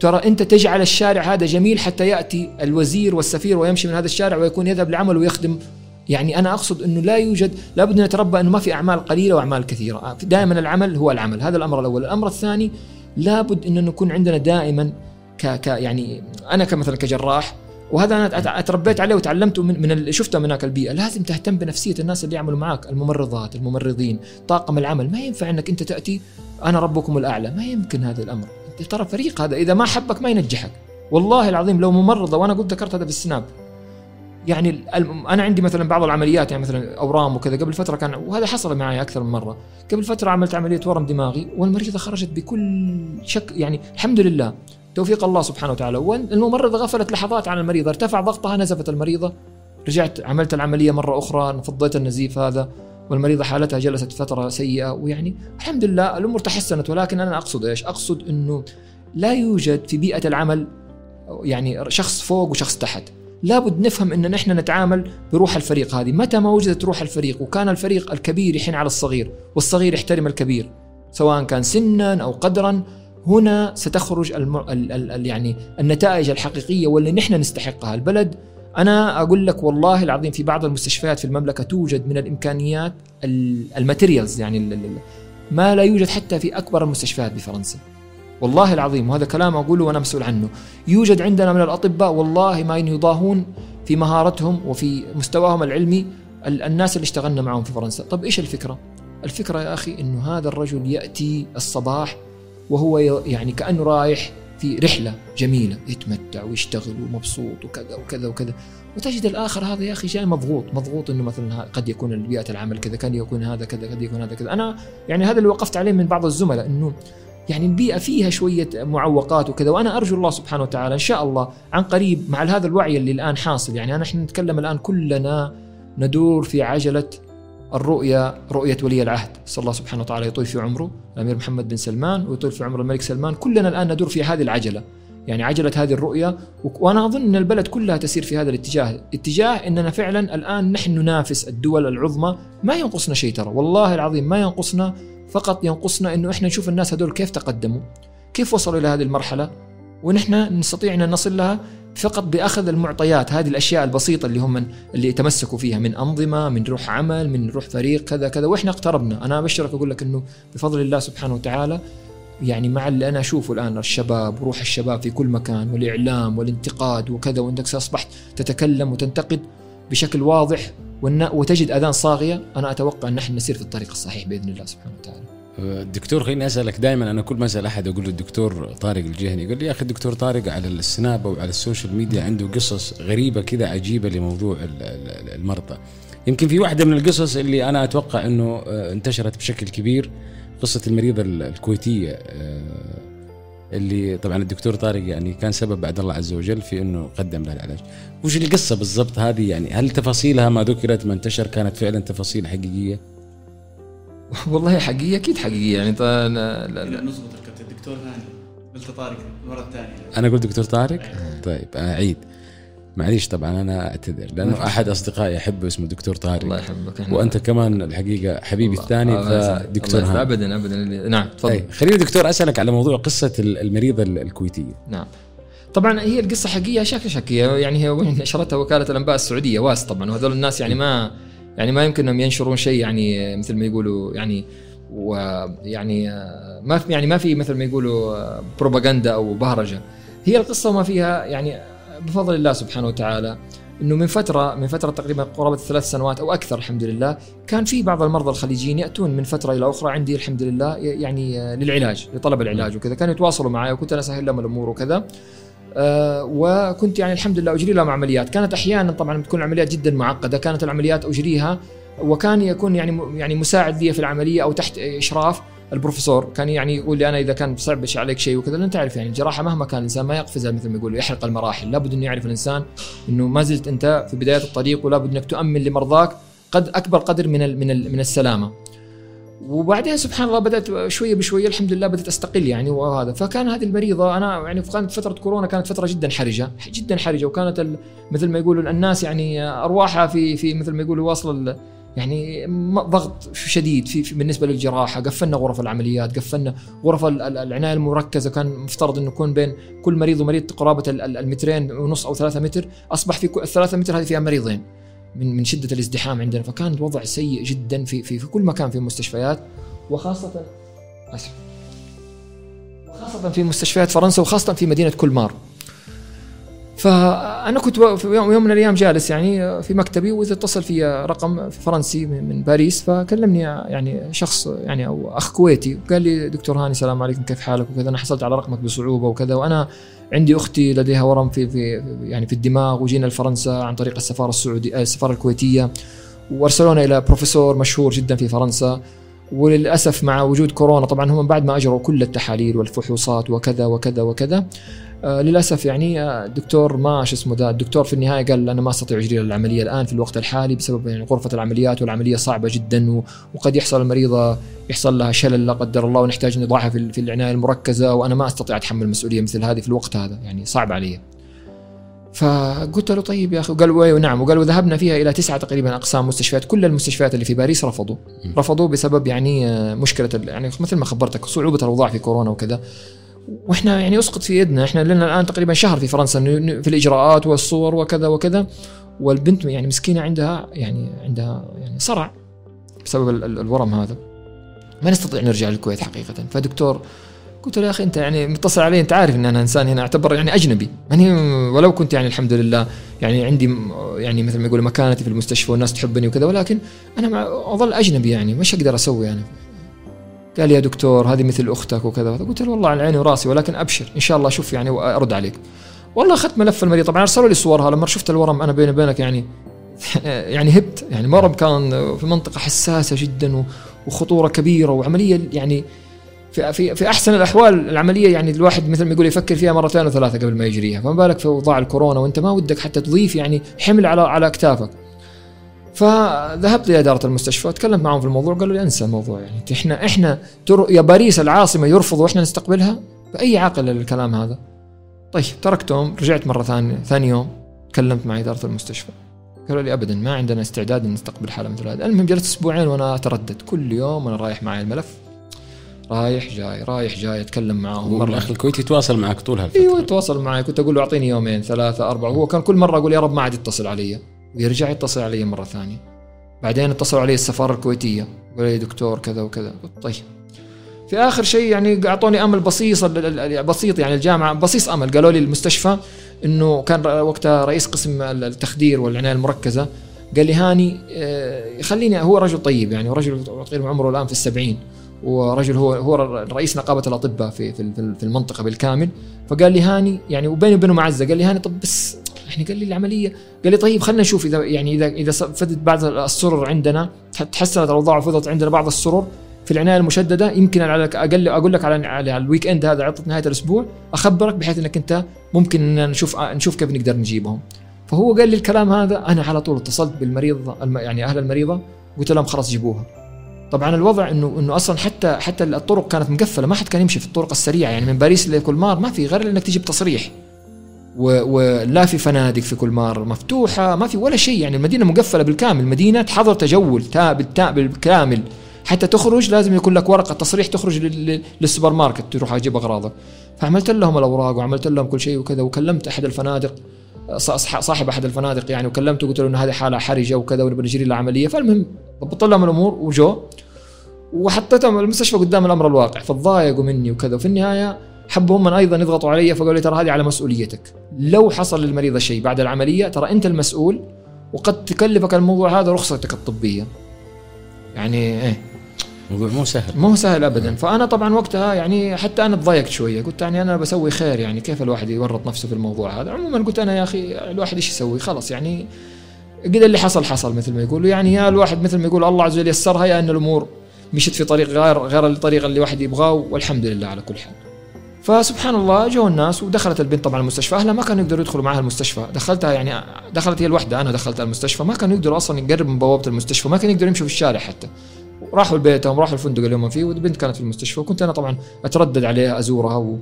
ترى أنت تجعل الشارع هذا جميل حتى يأتي الوزير والسفير ويمشي من هذا الشارع ويكون يذهب لعمل ويخدم. يعني أنا أقصد إنه لا يوجد لابد نتربى إنه ما في أعمال قليلة وأعمال كثيرة. دائما العمل هو العمل هذا الأمر الأول. الأمر الثاني لابد إن نكون عندنا دائما ك, ك يعني أنا كمثلا كجراح وهذا أنا أتربيت عليه وتعلمته من من شفته من هناك البيئة. لازم تهتم بنفسية الناس اللي يعملوا معك الممرضات الممرضين طاقم العمل. ما ينفع إنك أنت تأتي أنا ربكم الأعلى. ما يمكن هذا الأمر. أنت ترى فريق هذا إذا ما حبك ما ينجحك. والله العظيم لو ممرضة وأنا قلت ذكرت هذا في السناب يعني أنا عندي مثلا بعض العمليات يعني مثلا أورام وكذا. قبل فترة كان وهذا حصل معي أكثر من مرة. قبل فترة عملت عملية ورم دماغي والمريضة خرجت بكل شك يعني الحمد لله. توفيق الله سبحانه وتعالى. والممرضة غفلت لحظات عن المريضة ارتفع ضغطها نزفت المريضة. رجعت عملت العملية مرة أخرى فضيت النزيف هذا والمريضة حالتها جلست فترة سيئة. ويعني الحمد لله الأمور تحسنت ولكن أنا أقصد إيش؟ أقصد أنه لا يوجد في بيئة العمل يعني شخص فوق وشخص تحت. لابد نفهم إن نحن نتعامل بروح الفريق هذه. متى ما وجدت روح الفريق وكان الفريق الكبير يحن على الصغير والصغير يحترم الكبير سواء كان سنا أو قدرا هنا ستخرج الم... ال... ال... ال... يعني النتائج الحقيقية واللي نحن نستحقها. البلد أنا أقول لك والله العظيم في بعض المستشفيات في المملكة توجد من الإمكانيات الماتيريالز يعني ما لا يوجد حتى في أكبر المستشفيات بفرنسا. والله العظيم وهذا كلام أقوله وأنا مسؤول عنه. يوجد عندنا من الأطباء والله ما يضاهون في مهارتهم وفي مستواهم العلمي الناس اللي اشتغلنا معهم في فرنسا. طب إيش الفكرة؟ الفكرة يا أخي إنه هذا الرجل يأتي الصباح وهو يعني كأنه رايح في رحلة جميلة يتمتع ويشتغل ومبسوط وكذا وكذا وكذا. وتجد الآخر هذا يا أخي جاي مضغوط مضغوط إنه مثلا قد يكون بيئة العمل كذا قد يكون هذا كذا قد يكون هذا كذا. أنا يعني هذا اللي وقفت عليه من بعض الزملاء إنه يعني البيئة فيها شوية معوقات وكذا وأنا أرجو الله سبحانه وتعالى إن شاء الله عن قريب مع هذا الوعي اللي الآن حاصل. يعني أنا إحنا نتكلم الآن كلنا ندور في عجلة الرؤيا رؤية ولي العهد. صلى الله سبحانه وتعالى يطول في عمره. الأمير محمد بن سلمان ويطول في عمر الملك سلمان. كلنا الآن ندور في هذه العجلة. يعني عجلة هذه الرؤية وأنا أظن أن البلد كلها تسير في هذا الاتجاه. اتجاه أننا فعلا الآن نحن ننافس الدول العظمى. ما ينقصنا شيء ترى. والله العظيم ما ينقصنا. فقط ينقصنا أنه إحنا نشوف الناس هذول كيف تقدموا. كيف وصلوا إلى هذه المرحلة. ونحن نستطيع أن نصل لها. فقط بأخذ المعطيات هذه الأشياء البسيطة اللي هم اللي تمسكوا فيها من أنظمة من روح عمل من روح فريق كذا كذا وإحنا اقتربنا أنا أبشرك أقول لك إنه بفضل الله سبحانه وتعالى يعني مع اللي أنا أشوفه الآن الشباب وروح الشباب في كل مكان والإعلام والانتقاد وكذا وإنك أصبحت تتكلم وتنتقد بشكل واضح وتجد آذان صاغية أنا أتوقع إن نحن نسير في الطريق الصحيح بإذن الله سبحانه وتعالى. دكتور خليني أسألك دائما أنا كل ما أسأل أحد أقول له الدكتور طارق الجهني يقول لي يا أخي الدكتور طارق على ال Snap أو على ال social media عنده قصص غريبة كذا عجيبة لموضوع المرضى يمكن في واحدة من القصص اللي أنا أتوقع إنه آه، انتشرت بشكل كبير قصة المريضة الكويتية آه، اللي طبعا الدكتور طارق يعني كان سبب بعد الله عز وجل في إنه قدم لها العلاج. وش القصة بالضبط هذه يعني هل تفاصيلها ما ذكرت ما انتشر كانت فعلا تفاصيل حقيقية؟ والله حقيقيه أكيد حقيقيه يعني طيب لا لا. نظبط الدكتور هاني قلت طارق المره الثانية أنا قلت دكتور طارق؟ طيب اعيد معليش طبعا أنا أعتذر لأنه أحد أصدقائي احبه اسمه دكتور طارق. الله يحبك وأنت كمان الحقيقة حبيبي الثاني فدكتور هاني. ابدا ابدا نعم تفضل. خليني دكتور أسألك على موضوع قصة المريضه الكويتيه نعم. طبعا هي القصة حقيقية شكل شكيه يعني هي نشرتها وكالة الأنباء السعودية واس طبعا وهذول الناس يعني ما يعني ما يمكن انهم ينشرون شيء يعني مثل ما يقولوا يعني ويعني ما في يعني ما في مثل ما يقولوا بروباغندا أو بهرجة. هي القصة ما فيها يعني بفضل الله سبحانه وتعالى إنه من فترة من فترة تقريبا قرابة ثلاث سنوات أو أكثر الحمد لله كان في بعض المرضى الخليجيين يأتون من فترة إلى أخرى عندي الحمد لله يعني للعلاج لطلب العلاج وكذا. كانوا يتواصلوا معي وكنت أنا أسهل لهم الأمور وكذا. وكنت يعني الحمد لله أجري لهم عمليات. كانت أحيانا طبعا تكون العمليات جدا معقدة. كانت العمليات أجريها وكان يكون يعني يعني مساعد لي في العملية أو تحت إشراف البروفيسور. كان يعني يقول لي أنا إذا كان صعب عليك شيء وكذا انت تعرف يعني الجراحة مهما كان الإنسان ما يقفزها مثل ما يقولوا يحرق المراحل. لابد إنه يعرف الإنسان إنه ما زلت أنت في بداية الطريق ولابد إنك تؤمن لمرضاك قد أكبر قدر من من من السلامة. وبعدين سبحان الله بدأت شوية بشوية الحمد لله بدأت أستقل يعني وهذا فكان هذه المريضة أنا يعني كانت فترة كورونا كانت فترة جدا حرجة جدا حرجة. وكانت مثل ما يقولوا الناس يعني أرواحها في في مثل ما يقولوا واصلة يعني ضغط شديد في, في بالنسبة للجراحة. قفلنا غرف العمليات قفلنا غرف العناية المركزة. كان مفترض إنه يكون بين كل مريض ومريض قرابة المترين ونص أو ثلاثة متر. أصبح في الثلاثة متر هذه فيها مريضين. من من شدة الازدحام عندنا. فكان الوضع سيء جدا في في, في كل مكان في المستشفيات وخاصه أسف. وخاصة في مستشفيات فرنسا وخاصة في مدينة كولمار. فأنا كنت في يوم من الأيام جالس يعني في مكتبي وإذا اتصل في رقم فرنسي من باريس فكلمني يعني شخص يعني أو أخ كويتي وقال لي دكتور هاني السلام عليكم كيف حالك؟ وكذا. أنا حصلت على رقمك بصعوبة وكذا وأنا عندي أختي لديها ورم في في يعني في الدماغ وجينا لفرنسا عن طريق السفارة السعوديه السفارة الكويتية. وأرسلونا إلى بروفيسور مشهور جدا في فرنسا وللأسف مع وجود كورونا طبعا هم بعد ما أجروا كل التحاليل والفحوصات وكذا وكذا وكذا. آه للأسف يعني الدكتور آه، ما شو اسمه ذا الدكتور في النهاية قال أنا ما أستطيع أجري العملية الآن في الوقت الحالي بسبب يعني غرفة العمليات والعملية صعبة جدا وقد يحصل المريضه يحصل لها شلل لا قدر الله ونحتاج نضعها في, في العناية المركزة وأنا ما أستطيع أتحمل مسؤوليه مثل هذه في الوقت هذا يعني صعب علي. فقلت له طيب يا أخي وقال أيوه نعم وقال وذهبنا فيها إلى تسعة تقريبا أقسام مستشفيات كل المستشفيات اللي في باريس رفضوا. رفضوا بسبب يعني آه، مشكلة يعني مثل ما خبرتك صعوبة الاوضاع في كورونا وكذا. وإحنا يعني يسقط في يدنا. إحنا لنا الآن تقريبا شهر في فرنسا في الإجراءات والصور وكذا وكذا. والبنت يعني مسكينة عندها يعني عندها يعني صرع بسبب الورم هذا. ما نستطيع نرجع للكويت حقيقة. فدكتور قلت له يا أخي أنت يعني متصل علي أنت عارف إن أنا إنسان هنا أعتبر يعني أجنبي. يعني ولو كنت يعني الحمد لله يعني عندي يعني مثل ما يقول مكانتي في المستشفى والناس تحبني وكذا ولكن أنا أظل أجنبي يعني مش أقدر أسوي يعني؟ قال يا دكتور هذه مثل أختك وكذا. قلت له والله على عيني وراسي ولكن أبشر إن شاء الله أشوف يعني وأرد عليك. والله اخذت ملف المريض طبعا أرسلوا لي صورها لما شفت الورم أنا بيني وبينك يعني يعني هبت. يعني مرض كان في منطقة حساسة جدا وخطورة كبيرة وعملية يعني في في في أحسن الأحوال العملية يعني الواحد مثل ما يقول يفكر فيها مرتين وثلاثة قبل ما يجريها. فما بالك في أوضاع الكورونا وأنت ما ودك حتى تضيف يعني حمل على على اكتافك فذهبت لاداره المستشفى وتكلمت معهم في الموضوع قالوا لي انسى الموضوع يعني. إحنا إحنا يا باريس العاصمة يرفض وإحنا نستقبلها؟ بأي عاقل الكلام هذا؟ طيب تركتهم رجعت مرة ثانية ثاني يوم تكلمت مع إدارة المستشفى. قالوا لي ابدا ما عندنا استعداد نستقبل حالة مثل هذه. المهم جلست أسبوعين وأنا أتردد. كل يوم وأنا رايح معي الملف. رايح جاي رايح جاي أتكلم معاهم مرة. الاخ الكويتي يتواصل معك طول هالفترة. أيوه يتواصل معي. كنت أقول له أعطيني يومين ثلاثة أربعة. وهو كان كل مرة أقول يا رب ما عاد يتصل علي. ويرجع يتصل علي مرة ثانية. بعدين اتصلوا علي السفارة الكويتية. قالوا لي دكتور كذا وكذا. قلت طيب. في آخر شيء يعني أعطوني أمل بسيط بسيط يعني الجامعة بسيط أمل. قالوا لي المستشفى إنه كان وقتها رئيس قسم التخدير والعناية المركزة. قال لي هاني آه، خليني هو رجل طيب يعني رجل تقريبا عمره الآن في السبعين. ورجل هو هو رئيس نقابة الأطباء في في المنطقة بالكامل. فقال لي هاني يعني وبيني وبينه معزة. قال لي هاني طب بس يعني قال لي العملية. قال لي طيب خلينا نشوف إذا يعني إذا إذا فدت بعض السرر عندنا تحسنت الأوضاع وفضلت عندنا بعض السرر في العناية المشددة. يمكن على أقل أقول لك على على ال weekend هذا عطله نهاية الأسبوع أخبرك بحيث إنك أنت ممكن نشوف نشوف كيف نقدر نجيبهم. فهو قال لي الكلام هذا أنا على طول اتصلت بالمريض يعني أهل المريضة قلت لهم خلاص جيبوها. طبعا الوضع إنه إنه أصلا حتى حتى الطرق كانت مقفلة ما حد كان يمشي في الطرق السريعة. يعني من باريس لكولمار ما في غير إنك تجيب تصريح. ولا في فنادق في كولمار مفتوحه ما في ولا شيء يعني المدينة مقفله بالكامل مدينه حظر تجول بالكامل. حتى تخرج لازم يكون لك ورقة تصريح تخرج للسوبر ماركت تروح تجيب اغراضك فعملت لهم الأوراق وعملت لهم كل شيء وكذا وكلمت أحد الفنادق صاحب أحد الفنادق يعني وكلمته وقلت له انه هذه حالة حرجة وكذا ونبغى نجري له عملية. فالمهم ضبطت لهم الأمور وجو وحطيتهم المستشفى قدام الأمر الواقع فتضايقوا مني وكذا. وفي النهاية حبوا هم أيضا يضغطوا علي فقالوا لي ترى هذه على مسؤوليتك. لو حصل للمريض شيء بعد العملية ترى أنت المسؤول وقد تكلفك الموضوع هذا رخصتك الطبية. يعني إيه. موضوع مو سهل. مو سهل ابدا. فأنا طبعا وقتها يعني حتى أنا تضايقت شوية. قلت يعني أنا بسوي خير يعني كيف الواحد يورط نفسه في الموضوع هذا؟ عموما قلت أنا يا أخي الواحد إيش يسوي؟ خلاص يعني قد اللي حصل حصل مثل ما يقولوا. يعني يا الواحد مثل ما يقول الله عز وجل يسرها يا أن الأمور مشت في طريق غير غير الطريقة اللي الواحد يبغاه والحمد لله على كل حال. فسبحان الله جو الناس ودخلت البنت طبعا المستشفى أهلها ما كانوا يقدروا يدخلوا معها المستشفى. دخلتها يعني دخلت هي الوحدة أنا دخلت المستشفى. ما كانوا يقدروا أصلا يقربوا من بوابة المستشفى ما كانوا يقدروا يمشوا في الشارع حتى. راحوا لبيتهم راحوا الفندق اللي هم فيه والبنت كانت في المستشفى. وكنت أنا طبعا أتردد عليها أزورها و...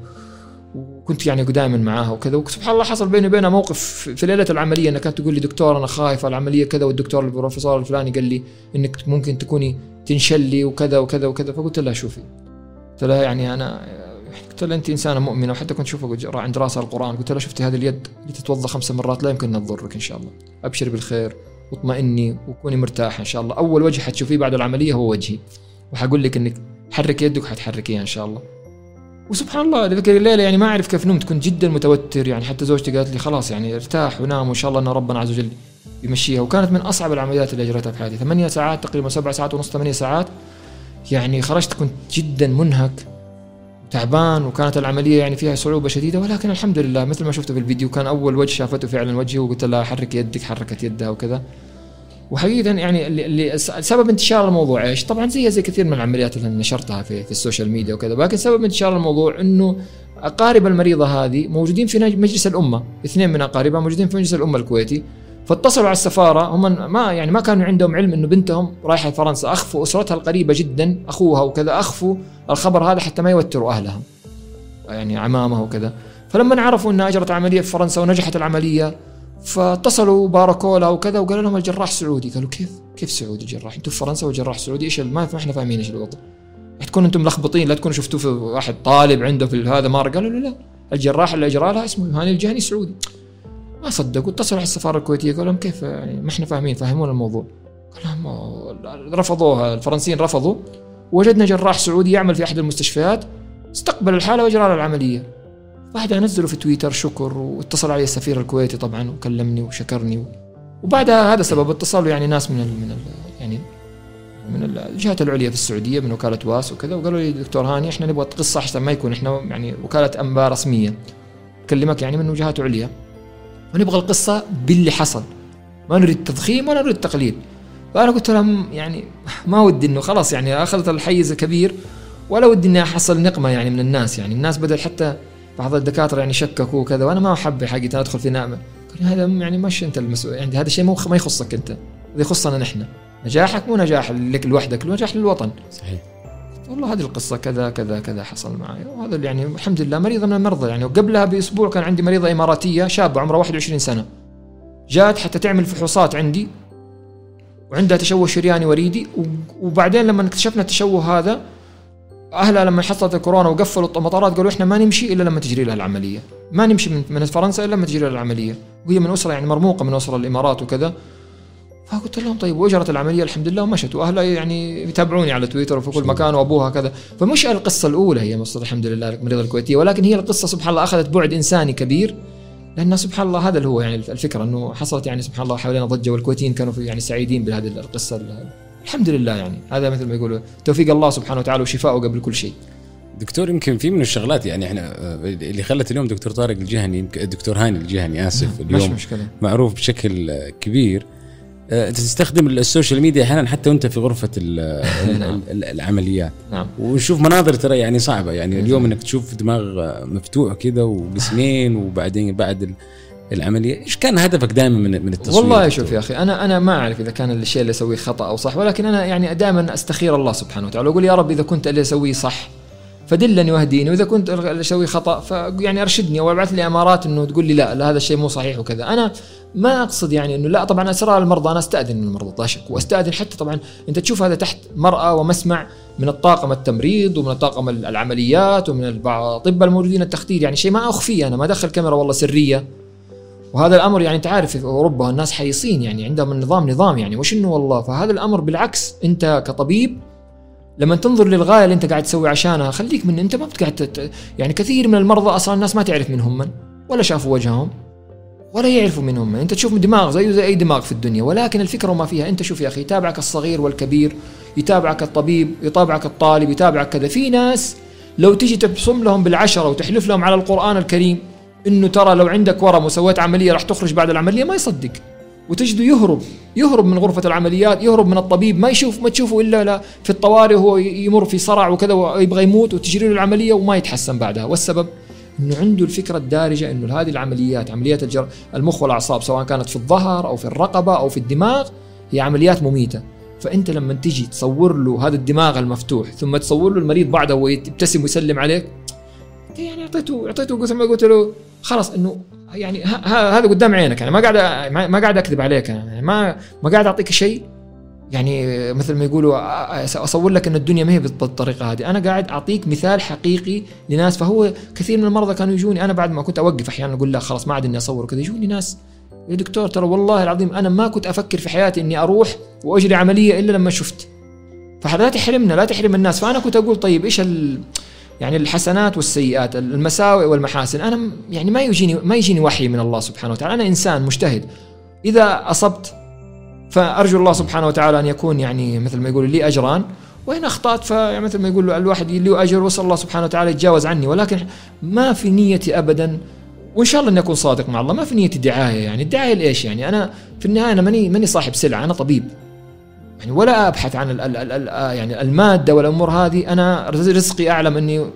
وكنت يعني دائما معاها وكذا. وسبحان الله حصل بيني وبينها موقف في ليلة العملية إنها كانت تقول لي دكتور أنا خايفه العملية كذا. والدكتور البروفيسور الفلاني قال لي إنك ممكن تكوني تنشلي وكذا وكذا وكذا. فقلت لها شوفي. قلت لها يعني أنا قلت لها أنت إنسانة مؤمنة. وحتى كنت اشوفها عند راسها القرآن. قلت لها شفتي هذه اليد اللي تتوضأ خمس مرات؟ لا يمكن تضرك إن شاء الله. ابشري بالخير واطمئني وكوني مرتاحه إن شاء الله. أول وجه حتشوفيه بعد العملية هو وجهي. وحقول لك إنك حرك يدك وحتحركيها إن شاء الله. وسبحان الله ذيك الليلة يعني ما أعرف كيف نمت كنت جدا متوتر يعني. حتى زوجتي قالت لي خلاص يعني ارتاح ونام وإن شاء الله إن ربنا عز وجل يمشيها. وكانت من أصعب العمليات اللي أجريتها في حياتي. ثمانية ساعات تقريبا سبع ساعات ونص ثمانية ساعات. يعني خرجت كنت جدا منهك. تعبان وكانت العملية يعني فيها صعوبة شديدة ولكن الحمد لله مثل ما شفته في الفيديو كان أول وجه شافته فعلا وجهي وقلت لها حرك يدك حركت يدها وكذا وحقيقة يعني اللي سبب انتشار الموضوع إيش؟ طبعا زي زي كثير من العمليات اللي نشرتها في, في ال social media وكذا ولكن سبب انتشار الموضوع إنه أقارب المريضة هذه موجودين في مجلس الأمة، اثنين من أقاربها موجودين في مجلس الأمة الكويتي فاتصلوا على السفارة. هم ما يعني ما كانوا عندهم علم إنه بنتهم رايحة فرنسا. أخفوا أسرتها القريبة جدا أخوها وكذا. أخفوا الخبر هذا حتى ما يوتروا اهلها يعني عمامها وكذا. فلما عرفوا إنها أجرت عملية في فرنسا ونجحت العملية فاتصلوا وباركوا لها وكذا وقالوا لهم الجراح سعودي. قالوا كيف؟ كيف سعودي جراح أنتم في فرنسا والجراح سعودي؟ إيش ما إحنا فاهمين إيش الوضع. تكونوا أنتم ملخبطين لا تكونوا شفتوه في واحد طالب عنده في هذا مار قالوا لا الجراح اللي إجرى لها اسمه هاني الجهني سعودي. ما صدقوا اتصلوا على السفارة الكويتية قالوا لهم كيف يعني؟ ما إحنا فاهمين فهمونا الموضوع. قال لهم رفضوها الفرنسيين رفضوا. وجدنا جراح سعودي يعمل في أحد المستشفيات استقبل الحالة واجرى العملية. بعدها نزلوا في تويتر شكر واتصل علي السفير الكويتي طبعا وكلمني وشكرني. وبعدها هذا سبب اتصلوا يعني ناس من من يعني من الجهات العليا في السعودية من وكالة واس وكذا. وقالوا لي دكتور هاني إحنا نبغى قصة أحسن ما يكون إحنا يعني وكالة انباء رسمية. نكلمك يعني من وجهات عليا. ونبغى القصة باللي حصل. ما نريد تضخيم ولا نريد تقليل فأنا قلت لهم يعني ما ودي إنه خلاص يعني أخذت الحيز كبير ولا ودي إني أحصل نقمة يعني من الناس يعني. الناس بدل حتى بعض الدكاترة يعني شككوا وكذا وأنا ما أحب حقيقه أدخل في نعمه هذا يعني مش أنت المسؤول. يعني هذا الشيء مو ما يخصك أنت. هذا يخصنا نحن. نجاحك مو نجاح لك لوحدك نجاح للوطن. صحيح. والله هذه القصة كذا كذا كذا حصل معي. وهذا يعني الحمد لله مريضة من المرضى يعني. وقبلها بأسبوع كان عندي مريضة إماراتية شابة عمرها 21 سنة. جات حتى تعمل فحوصات عندي وعندها تشوه شرياني وريدي. وبعدين لما اكتشفنا التشوه هذا أهلها لما حصلت الكورونا وقفلوا المطارات قالوا إحنا ما نمشي إلا لما تجري لها العملية. ما نمشي من, من فرنسا إلا لما تجري لها العملية. وهي من أسرة يعني مرموقة من أسرة الإمارات وكذا. فقلت لهم طيب واجرت العملية الحمد لله ومشت. واهلها يعني يتابعوني على تويتر وفي كل مكان وأبوها كذا. فمش القصة الأولى هي مصر الحمد لله المريضه الكويتية. ولكن هي القصة سبحان الله أخذت بعد إنساني كبير. لأن سبحان الله هذا اللي هو يعني الفكرة إنه حصلت يعني سبحان الله حوالينا ضجة والكويتيين كانوا يعني سعيدين بهذه القصة. الحمد لله يعني. هذا مثل ما يقولوا توفيق الله سبحانه وتعالى وشفاؤه قبل كل شيء. دكتور يمكن في من الشغلات يعني إحنا اللي خلت اليوم دكتور طارق الجهني الدكتور هاني الجهني آسف اليوم مشكلة. معروف بشكل كبير. آه، أنت تستخدم ال social media أحيانا حتى وأنت في غرفة نعم. العمليات. نعم. ونشوف مناظر ترى يعني صعبة. يعني اليوم إنك تشوف دماغ مفتوح كذا وقسمين وبعدين بعد العملية. إيش كان هدفك دائما من من التصوير؟ والله شوف يا أخي أنا أنا ما أعرف إذا كان الشيء اللي أسويه خطأ أو صح ولكن أنا يعني دائما أستخير الله سبحانه وتعالى. وأقول يا رب إذا كنت اللي أسويه صح فدلني واهديني. وإذا كنت أسوي خطأ فيعني أرشدني أو أبعث لي أمارات إنه تقول لي لا, لا هذا الشيء مو صحيح وكذا. أنا ما أقصد يعني إنه لا طبعا أسرار المرضى أنا أستأذن من المرضى لا شك. وأستأذن حتى طبعا أنت تشوف هذا تحت مرأى ومسمع من الطاقم التمريض ومن الطاقم العمليات ومن الاطباء الموجودين التخدير يعني شيء ما أخفيه أنا ما ادخل كاميرا والله سرية. وهذا الأمر يعني أنت عارف في أوروبا الناس حريصين يعني عندهم النظام نظام يعني وش انه والله؟ فهذا الأمر بالعكس أنت كطبيب لما تنظر للغاية اللي أنت قاعد تسوي عشانها خليك من أنت ما بتقعد يعني كثير من المرضى أصلا الناس ما تعرف من هم من ولا شافوا وجههم. ولا يعرفوا من. هم انت تشوف دماغ زيه زي أي دماغ في الدنيا ولكن الفكرة وما فيها. انت شوف يا أخي يتابعك الصغير والكبير يتابعك الطبيب يتابعك الطالب يتابعك كذا. في ناس لو تجي تبصم لهم بالعشرة وتحلف لهم على القرآن الكريم إنه ترى لو عندك ورم وسويت عملية راح تخرج بعد العملية ما يصدق. وتجده يهرب يهرب من غرفة العمليات يهرب من الطبيب ما يشوف ما تشوفه إلا لا في الطوارئ وهو يمر في صرع وكذا ويبغى يموت وتجري له العملية وما يتحسن بعدها. والسبب؟ إنه عنده الفكرة الدارجة إنه هذه العمليات عمليات الجر المخ والأعصاب سواء كانت في الظهر أو في الرقبة أو في الدماغ هي عمليات مميتة. فأنت لما تجي تصور له هذا الدماغ المفتوح ثم تصور له المريض بعده وهو يبتسم ويسلم عليك يعني أعطيته أعطيته مثل ما قلت له خلاص إنه يعني هذا قدام عينك يعني ما قاعد ما قاعد أكذب عليك يعني ما ما قاعد أعطيك شيء يعني مثل ما يقولوا اصور لك إن الدنيا ما هي بالطريقة هذه. أنا قاعد أعطيك مثال حقيقي لناس فهو كثير من المرضى كانوا يجوني. أنا بعد ما كنت أوقف أحيانا أقول لا خلاص ما عاد إني أصور كذا يجوني ناس يا دكتور ترى والله العظيم أنا ما كنت أفكر في حياتي إني أروح وأجري عملية إلا لما شفت. فلا تحرمنا لا تحرم الناس. فأنا كنت أقول طيب إيش ال يعني الحسنات والسيئات المساوئ والمحاسن. أنا يعني ما يجيني ما يجيني وحي من الله سبحانه وتعالى. أنا إنسان مجتهد. إذا أصبت فأرجو الله سبحانه وتعالى أن يكون يعني مثل ما يقول لي أجران. وإن أخطأت فمثل ما يقول الواحد له أجر وصل الله سبحانه وتعالى يتجاوز عني. ولكن ما في نيتي أبدا. وإن شاء الله أني أكون صادق مع الله. ما في نيتي دعاية يعني. الدعاية لإيش يعني؟ أنا في النهاية أنا ماني ماني صاحب سلعة. أنا طبيب. يعني ولا أبحث عن ال ال ال يعني المادة والأمور هذه. أنا رزقي أعلم أني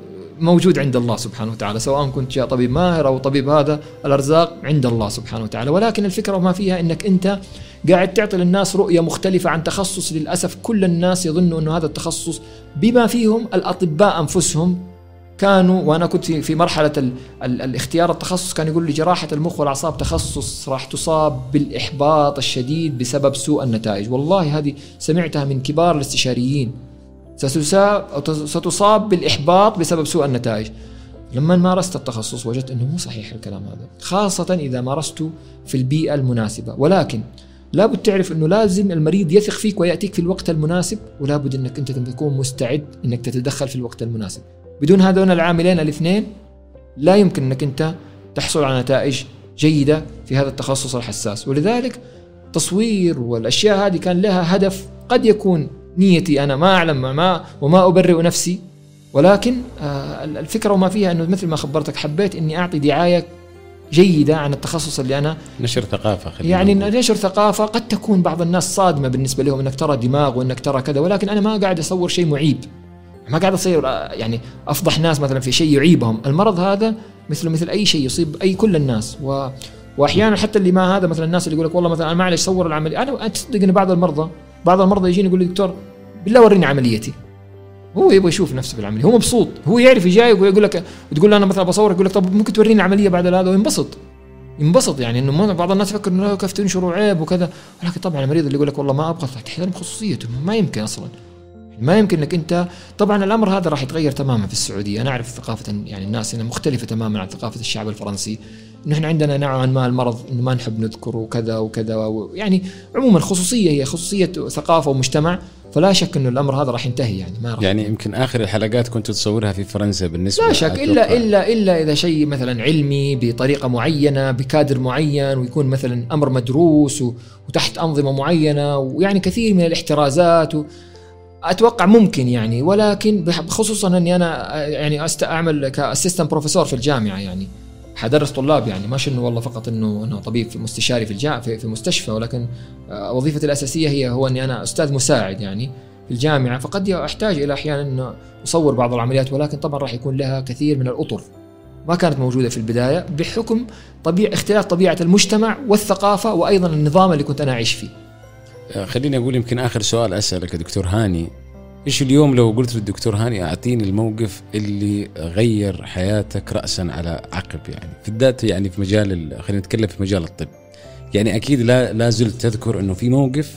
موجود عند الله سبحانه وتعالى سواء كنت يا طبيب ماهر أو طبيب هذا الأرزاق عند الله سبحانه وتعالى. ولكن الفكرة ما فيها إنك أنت قاعد تعطي للناس رؤية مختلفة عن تخصص. للأسف كل الناس يظنوا إنه هذا التخصص بما فيهم الأطباء أنفسهم كانوا. وأنا كنت في مرحلة ال ال الاختيار التخصص كان يقول لي جراحة المخ والأعصاب تخصص راح تصاب بالإحباط الشديد بسبب سوء النتائج، والله هذه سمعتها من كبار الاستشاريين. ستصاب بالإحباط بسبب سوء النتائج. لما مارست التخصص وجدت أنه مو صحيح الكلام هذا، خاصة إذا مارسته في البيئة المناسبة، ولكن لابد تعرف أنه لازم المريض يثق فيك ويأتيك في الوقت المناسب ولابد أنك أنت تكون مستعد أنك تتدخل في الوقت المناسب. بدون هذول العاملين الاثنين لا يمكن أنك أنت تحصل على نتائج جيدة في هذا التخصص الحساس ولذلك تصوير والأشياء هذه كان لها هدف قد يكون نيتي أنا ما أعلم ما وما أبرئ نفسي. ولكن آه، الفكرة وما فيها أنه مثل ما خبرتك حبيت إني أعطي دعاية جيدة عن التخصص اللي أنا نشر ثقافة يعني نشر ثقافة قد تكون بعض الناس صادمة بالنسبة لهم إنك ترى دماغ وإنك ترى كذا ولكن أنا ما قاعد أصور شيء معيب. ما قاعد أصير يعني أفضح ناس مثلا في شيء يعيبهم. المرض هذا مثل مثل أي شيء يصيب اي كل الناس. و وأحيانا حتى اللي ما هذا مثلا الناس اللي يقول لك والله مثلا أنا معلش صور العملية. أنا تصدق إن بعض المرضى بعض المرضى يجيني يقول لي دكتور بالله وريني عمليتي. هو يبغى يشوف نفسه في العملية هو مبسوط. هو يعرف جاي ويقول لك تقول له أنا مثلا بصور يقول لك طب ممكن توريني العملية بعد هذا؟ وينبسط ينبسط. يعني إنه بعض الناس يفكر إنه كيف تنشروا عيب وكذا. ولكن طبعا المريض اللي يقول لك والله ما أبغى تحترم خصوصيته ما يمكن أصلا. ما يمكن إنك انت طبعا الأمر هذا راح يتغير تماما في السعودية. أنا أعرف ثقافة يعني الناس هنا مختلفة تماما عن ثقافة الشعب الفرنسي. إحنا عندنا نوعا ما المرض انه ما نحب نذكر وكذا وكذا يعني عموما خصوصية هي خصوصية ثقافة ومجتمع. فلا شك إنه الأمر هذا راح ينتهي يعني ما راح يعني يمكن آخر الحلقات كنت تصورها في فرنسا بالنسبة لا شك الا الا إلا إذا شيء مثلا علمي بطريقة معينة بكادر معين ويكون مثلا أمر مدروس وتحت أنظمة معينة ويعني كثير من الاحترازات أتوقع ممكن يعني ولكن خصوصا إني أنا يعني أعمل كاسيستنت بروفيسور في الجامعة يعني. حدرس طلاب يعني مش انه والله فقط إنه أنا طبيب في مستشاري في الجامعة في, في المستشفى ولكن آه، وظيفتي الأساسية هي هو إني أنا أستاذ مساعد يعني في الجامعة. فقد أحتاج إلى أحيانا إنه أصور بعض العمليات ولكن طبعا راح يكون لها كثير من الأطر. ما كانت موجودة في البداية بحكم طبيعه اختلاف طبيعة المجتمع والثقافة وأيضا النظام اللي كنت أنا أعيش فيه. خليني أقول يمكن آخر سؤال أسألك دكتور هاني. إيش اليوم لو قلت للدكتور هاني أعطيني الموقف اللي غير حياتك راسا على عقب يعني؟ بالذات يعني في مجال ال- خلينا نتكلم في مجال الطب. يعني أكيد لا لا زلت تذكر إنه في موقف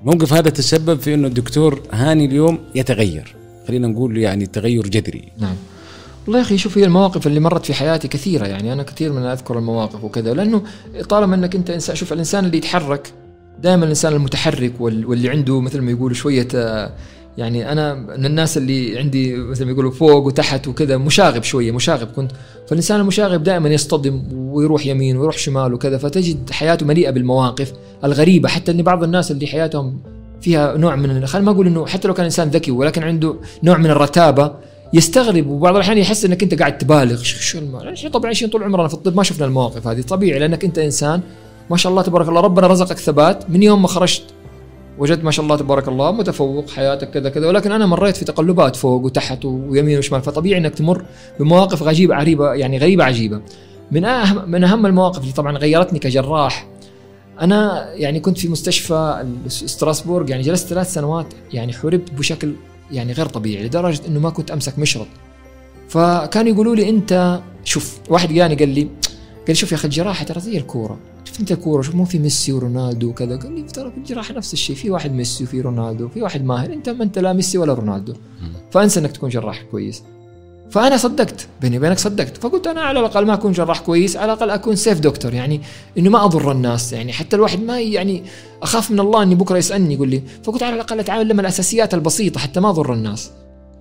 الموقف هذا تسبب في إنه الدكتور هاني اليوم يتغير. خلينا نقول يعني تغير جذري. نعم. والله يا أخي شوف هي المواقف اللي مرت في حياتي كثيرة يعني. أنا كثير من أذكر المواقف وكذا لأنه طالما إنك أنت إنسان شوف الإنسان اللي يتحرك دائما الإنسان المتحرك وال- واللي عنده مثل ما يقولوا شوية آه، يعني أنا من الناس اللي عندي مثل ما يقولوا فوق وتحت وكذا مشاغب شوية مشاغب كنت. فالإنسان المشاغب دائما يصطدم ويروح يمين ويروح شمال وكذا فتجد حياته مليئة بالمواقف الغريبة. حتى إن بعض الناس اللي حياتهم فيها نوع من خلينا ما أقول إنه حتى لو كان إنسان ذكي ولكن عنده نوع من الرتابة يستغرب. وبعض الأحيان يحس إنك أنت قاعد تبالغ. شو شو طبعا عايشين طول عمرنا في الطب ما شفنا المواقف هذه. طبيعي لأنك أنت إنسان ما شاء الله تبارك الله ربنا رزقك ثبات. من يوم ما خرجت وجدت ما شاء الله تبارك الله متفوق حياتك كذا كذا. ولكن أنا مريت في تقلبات فوق وتحت ويمين وشمال فطبيعي إنك تمر بمواقف عجيبه عريبة يعني غريبة عجيبة. من أهم من أهم المواقف اللي طبعا غيرتني كجراح أنا يعني كنت في مستشفى ستراسبورغ يعني جلست ثلاث سنوات يعني حوربت بشكل يعني غير طبيعي لدرجة إنه ما كنت أمسك مشرط. فكانوا يقولوا لي أنت شوف واحد جاني قال لي قال لي شوف يا أخي الجراحة ترى زي الكورة. شوف انت الكوره شوف مو في ميسي ورونالدو وكذا. قال لي ترى في الجراحه نفس الشيء في واحد ميسي وفي رونالدو في واحد ماهر أنت ما أنت لا ميسي ولا رونالدو. فأنسى إنك تكون جراح كويس. فأنا صدقت بيني وبينك صدقت. فقلت أنا على الأقل ما أكون جراح كويس على الأقل أكون سيف دكتور يعني إنه ما أضر الناس يعني حتى الواحد ما يعني أخاف من الله إني بكرة يسألني يقول لي فقلت على الأقل أتعلم الأساسيات البسيطة حتى ما أضر الناس.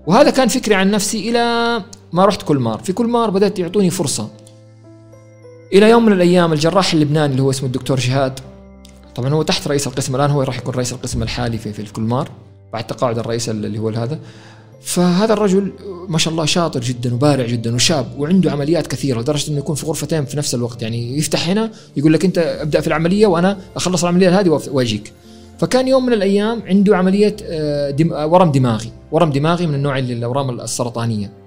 وهذا كان فكري عن نفسي إلى ما رحت كل مار في كل مار بدأت يعطوني فرصة. إلى يوم من الأيام الجراح اللبناني اللي هو اسمه الدكتور جهاد طبعا هو تحت رئيس القسم الآن هو راح يكون رئيس القسم الحالي في في الكلمار بعد تقاعد الرئيس اللي هو هذا. فهذا الرجل ما شاء الله شاطر جدا وبارع جدا وشاب وعنده عمليات كثيرة لدرجة إنه يكون في غرفتين في نفس الوقت. يعني يفتح هنا يقول لك أنت أبدأ في العملية وأنا أخلص العملية هذه وأجيك. فكان يوم من الأيام عنده عملية آه، دم آه، ورم دماغي. ورم دماغي من النوع اللي الأورام السرطانية.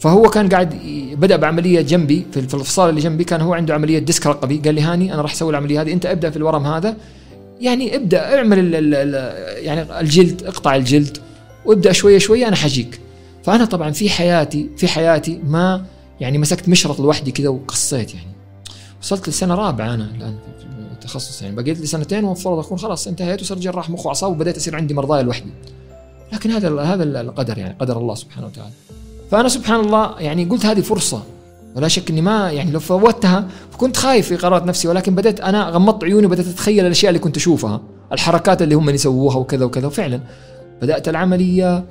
فهو كان قاعد بدأ بعملية جنبي في الصالة اللي جنبي كان هو عنده عملية disc رقبي. قال لي هاني أنا راح أسوي العملية هذه أنت ابدأ في الورم هذا. يعني ابدأ اعمل ال ال ال يعني الجلد اقطع الجلد وابدأ شوية شوية أنا حجيك. فأنا طبعا في حياتي في حياتي ما يعني مسكت مشرط لوحدي كذا وقصيت يعني. وصلت لسنة رابعة أنا الآن في التخصص يعني. بقيت لي سنتين ومفترض اكون خلاص انتهيت وصرت جراح مخ وأعصاب وبدأت يصير عندي مرضاي لوحدي. لكن هذا هذا القدر يعني قدر الله سبحانه وتعالى. فأنا سبحان الله يعني قلت هذه فرصة ولا شك إني ما يعني لو فوتها كنت خايف في قرارات نفسي ولكن بدأت أنا غمضت عيوني وبدأت أتخيل الأشياء اللي كنت أشوفها الحركات اللي هم يسووها وكذا وكذا. وفعلا بدأت العملية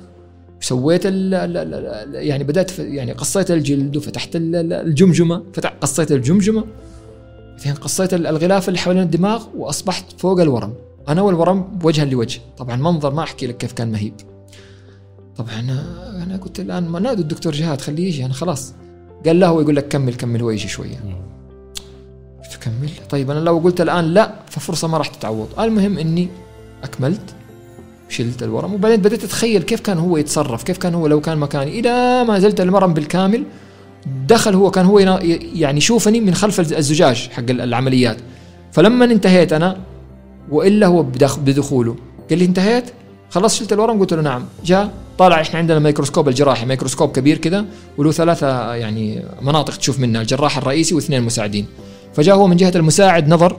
سويت ال ال يعني بدأت يعني قصيت الجلد وفتحت ال- ال- الجمجمة فتح قصيت الجمجمة بعدين قصيت ال- الغلاف اللي حوالين الدماغ وأصبحت فوق الورم. أنا والورم وجها لوجه. طبعا منظر ما أحكي لك كيف كان مهيب. طبعا أنا أنا قلت الآن ما نادوا الدكتور جهاد خليه يجي. أنا خلاص. قال لا هو يقول لك كمل كمل هو يجي شوية. قلت كمل. طيب أنا لو قلت الآن لا ففرصة ما راح تتعوض. المهم إني أكملت شلت الورم وبعدين بديت أتخيل كيف كان هو يتصرف كيف كان هو لو كان مكاني. إلى ما زلت المرم بالكامل دخل هو كان هو يعني يشوفني من خلف الز- الزجاج حق ال- العمليات. فلما انتهيت أنا وإلا هو بدخ- بدخوله. قال لي انتهيت؟ خلاص شلت الورم؟ قلت له نعم. جاء طالع إحنا عندنا الميكروسكوب الجراحي ميكروسكوب كبير كذا وله ثلاثة يعني مناطق تشوف منها الجراح الرئيسي واثنين مساعدين فجاء هو من جهة المساعد نظر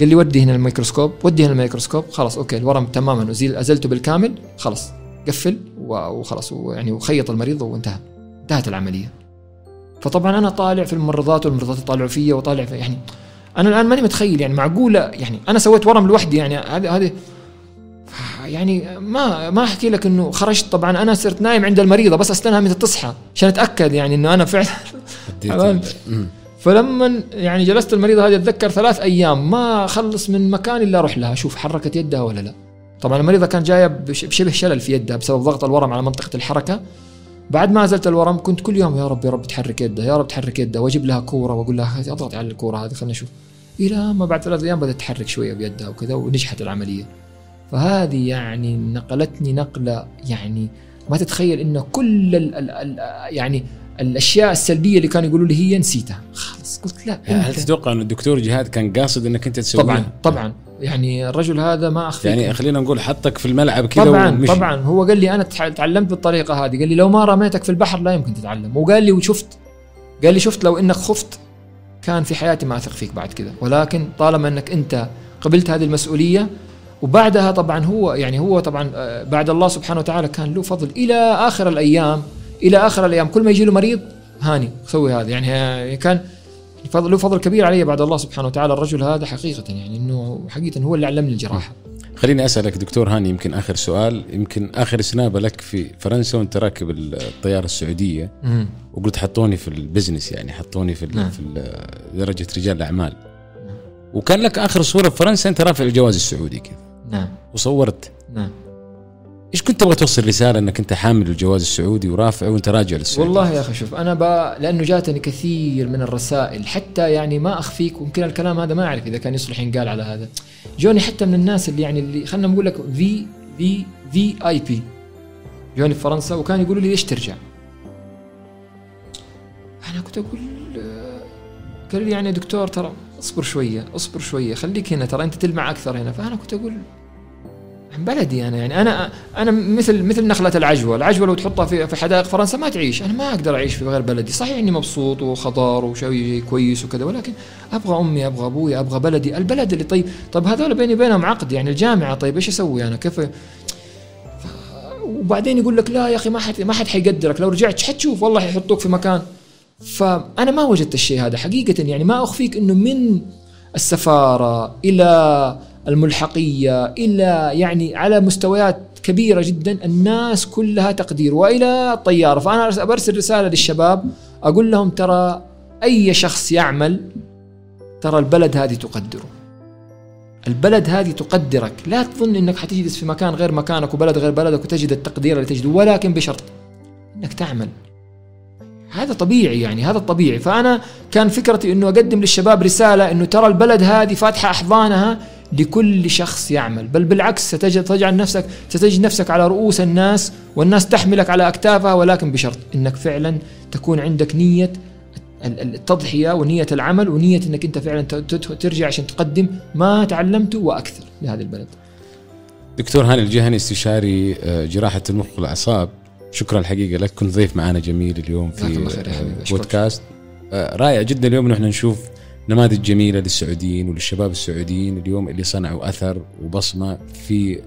قال لي ودي هنا الميكروسكوب ودي هنا الميكروسكوب خلاص okay الورم تماما أزيل أزلته بالكامل خلاص قفل وخلاص يعني وخيط المريض وانتهى انتهت العملية. فطبعا أنا طالع في الممرضات والممرضات يطالعوا فيا وطالع في يعني أنا الآن ماني متخيل يعني معقولة يعني أنا سويت ورم لوحدي يعني هذه هذه يعني ما ما أحكي لك إنه خرجت. طبعا أنا صرت نايم عند المريضة بس استناها متى تصحى عشان أتأكد يعني إنه أنا فعلا. فلما يعني جلست المريضة هذه أتذكر ثلاث أيام ما أخلص من مكان إلا أروح لها أشوف حركت يدها ولا لا. طبعا المريضة كان جاية بش- بشبه شلل في يدها بسبب ضغط الورم على منطقة الحركة. بعد ما ازلت الورم كنت كل يوم يا رب يا رب تحرك يدها يا رب تحرك يدها وأجيب لها كورة وأقول لها اضغطي على الكورة هذه خلينا نشوف. إلى ما بعد ثلاث أيام بدأت تحرك شوية بيدها وكذا ونجحت العملية. فهذه يعني نقلتني نقلة يعني ما تتخيل انه كل ال ال ال يعني الأشياء السلبية اللي كانوا يقولوا لي هي نسيتها. خلاص قلت لا هل أنت- تتوقع إن الدكتور جهاد كان قاصد إنك أنت تسويها؟ طبعا طبعا. يعني الرجل هذا ما أخفيك. يعني خلينا نقول حطك في الملعب كذا طبعا ومشي. طبعا. هو قال لي أنا تعلمت بالطريقة هذه. قال لي لو ما رميتك في البحر لا يمكن تتعلم. وقال لي وشفت. قال لي شفت لو إنك خفت كان في حياتي ما أثق فيك بعد كذا ولكن طالما إنك أنت قبلت هذه المسؤولية وبعدها طبعا هو يعني هو طبعا آه، بعد الله سبحانه وتعالى كان له فضل إلى آخر الأيام إلى آخر الأيام. كل ما يجي له مريض هاني سوي هذا. يعني آه، كان فضل له فضل كبير علي بعد الله سبحانه وتعالى. الرجل هذا حقيقة يعني إنه حقيقة هو اللي علمني الجراحة. خليني أسألك دكتور هاني يمكن آخر سؤال. يمكن آخر سنابة لك في فرنسا وأنت راكب الطيارة السعودية مم. وقلت حطوني في البزنس يعني حطوني في نعم. في درجة رجال الأعمال. وكان لك آخر صورة في فرنسا أنت رافع الجواز السعودي كذا. نعم. وصورت. نعم. إيش كنت تبغى توصل رسالة إنك أنت حامل الجواز السعودي ورافعه وأنت راجع للسعوديه والله يا أخي شوف أنا ب... لأنه جاتني كثير من الرسائل حتى يعني ما أخفيك ويمكن الكلام هذا ما أعرف إذا كان يصلح ينقال على هذا. جوني حتى من الناس اللي يعني اللي خلينا نقول لك في في في اي بي جوني في فرنسا وكان يقولوا لي ليش ترجع؟ أنا كنت أقول آه، قال لي يعني دكتور ترى اصبر شوية اصبر شوية خليك هنا ترى أنت تلمع أكثر هنا. فأنا كنت أقول بلدي أنا يعني. أنا أنا مثل مثل نخلة العجوه، العجوه لو تحطها في في حدائق فرنسا ما تعيش، أنا ما أقدر أعيش في غير بلدي، صحيح إني مبسوط وخضار وشيء كويس وكذا ولكن أبغى أمي أبغى أبوي أبغى بلدي، البلد اللي طيب، طيب هذول بيني وبينهم عقد. يعني الجامعة طيب إيش أسوي أنا؟ كيف؟ وبعدين يقول لك لا يا أخي ما حد ما حد حيقدرك. لو رجعت حتشوف والله حيحطوك في مكان. فأنا ما وجدت الشيء هذا حقيقة يعني. ما أخفيك إنه من السفارة إلى الملحقية إلى يعني على مستويات كبيرة جدا الناس كلها تقدير. وإلى الطياره فأنا برسل رسالة للشباب أقول لهم ترى أي شخص يعمل ترى البلد هذه تقدره. البلد هذه تقدرك. لا تظن إنك حتجلس في مكان غير مكانك وبلد غير بلدك وتجد التقدير اللي تجده ولكن بشرط إنك تعمل. هذا طبيعي يعني هذا الطبيعي. فأنا كان فكرتي إنه أقدم للشباب رسالة إنه ترى البلد هذه فاتحة أحضانها لكل شخص يعمل. بل بالعكس ستجد تجعل نفسك ستجد نفسك على رؤوس الناس والناس تحملك على أكتافها ولكن بشرط إنك فعلا تكون عندك نية ال- ال- التضحية ونية العمل ونية إنك أنت فعلا ترجع عشان تقدم ما تعلمته وأكثر لهذه البلد. دكتور هاني الجهني استشاري آه، جراحة المخ والأعصاب. شكرا الحقيقة لك. كنت ضيف معنا جميل اليوم في. بودكاست. آه، رائع جدا اليوم نحن نشوف نماذج جميلة للسعوديين وللشباب السعوديين اليوم اللي صنعوا أثر وبصمة في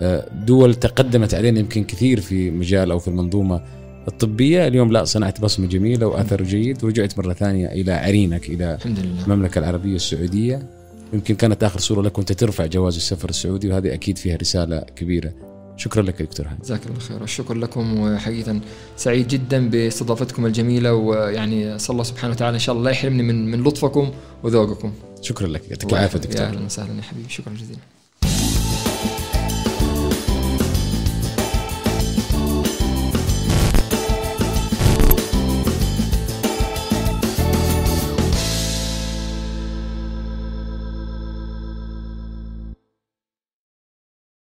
آه، دول تقدمت علينا يمكن كثير في مجال أو في المنظومة الطبية. اليوم لا صنعت بصمة جميلة وأثر جيد ورجعت مرة ثانية إلى عرينك إلى المملكة العربية السعودية. يمكن كانت آخر صورة لك وأنت ترفع جواز السفر السعودي وهذه أكيد فيها رسالة كبيرة. شكرا لك يا دكتور هاني. جزاك الله خير والشكر لكم وحقيقة سعيد جدا باستضافتكم الجميلة ويعني أسأل الله سبحانه وتعالى إن شاء الله لا يحرمني من من لطفكم وذوقكم. شكرا لك. يعطيك العافية دكتور. أهلا وسهلا يا حبيبي. شكرا جزيلا.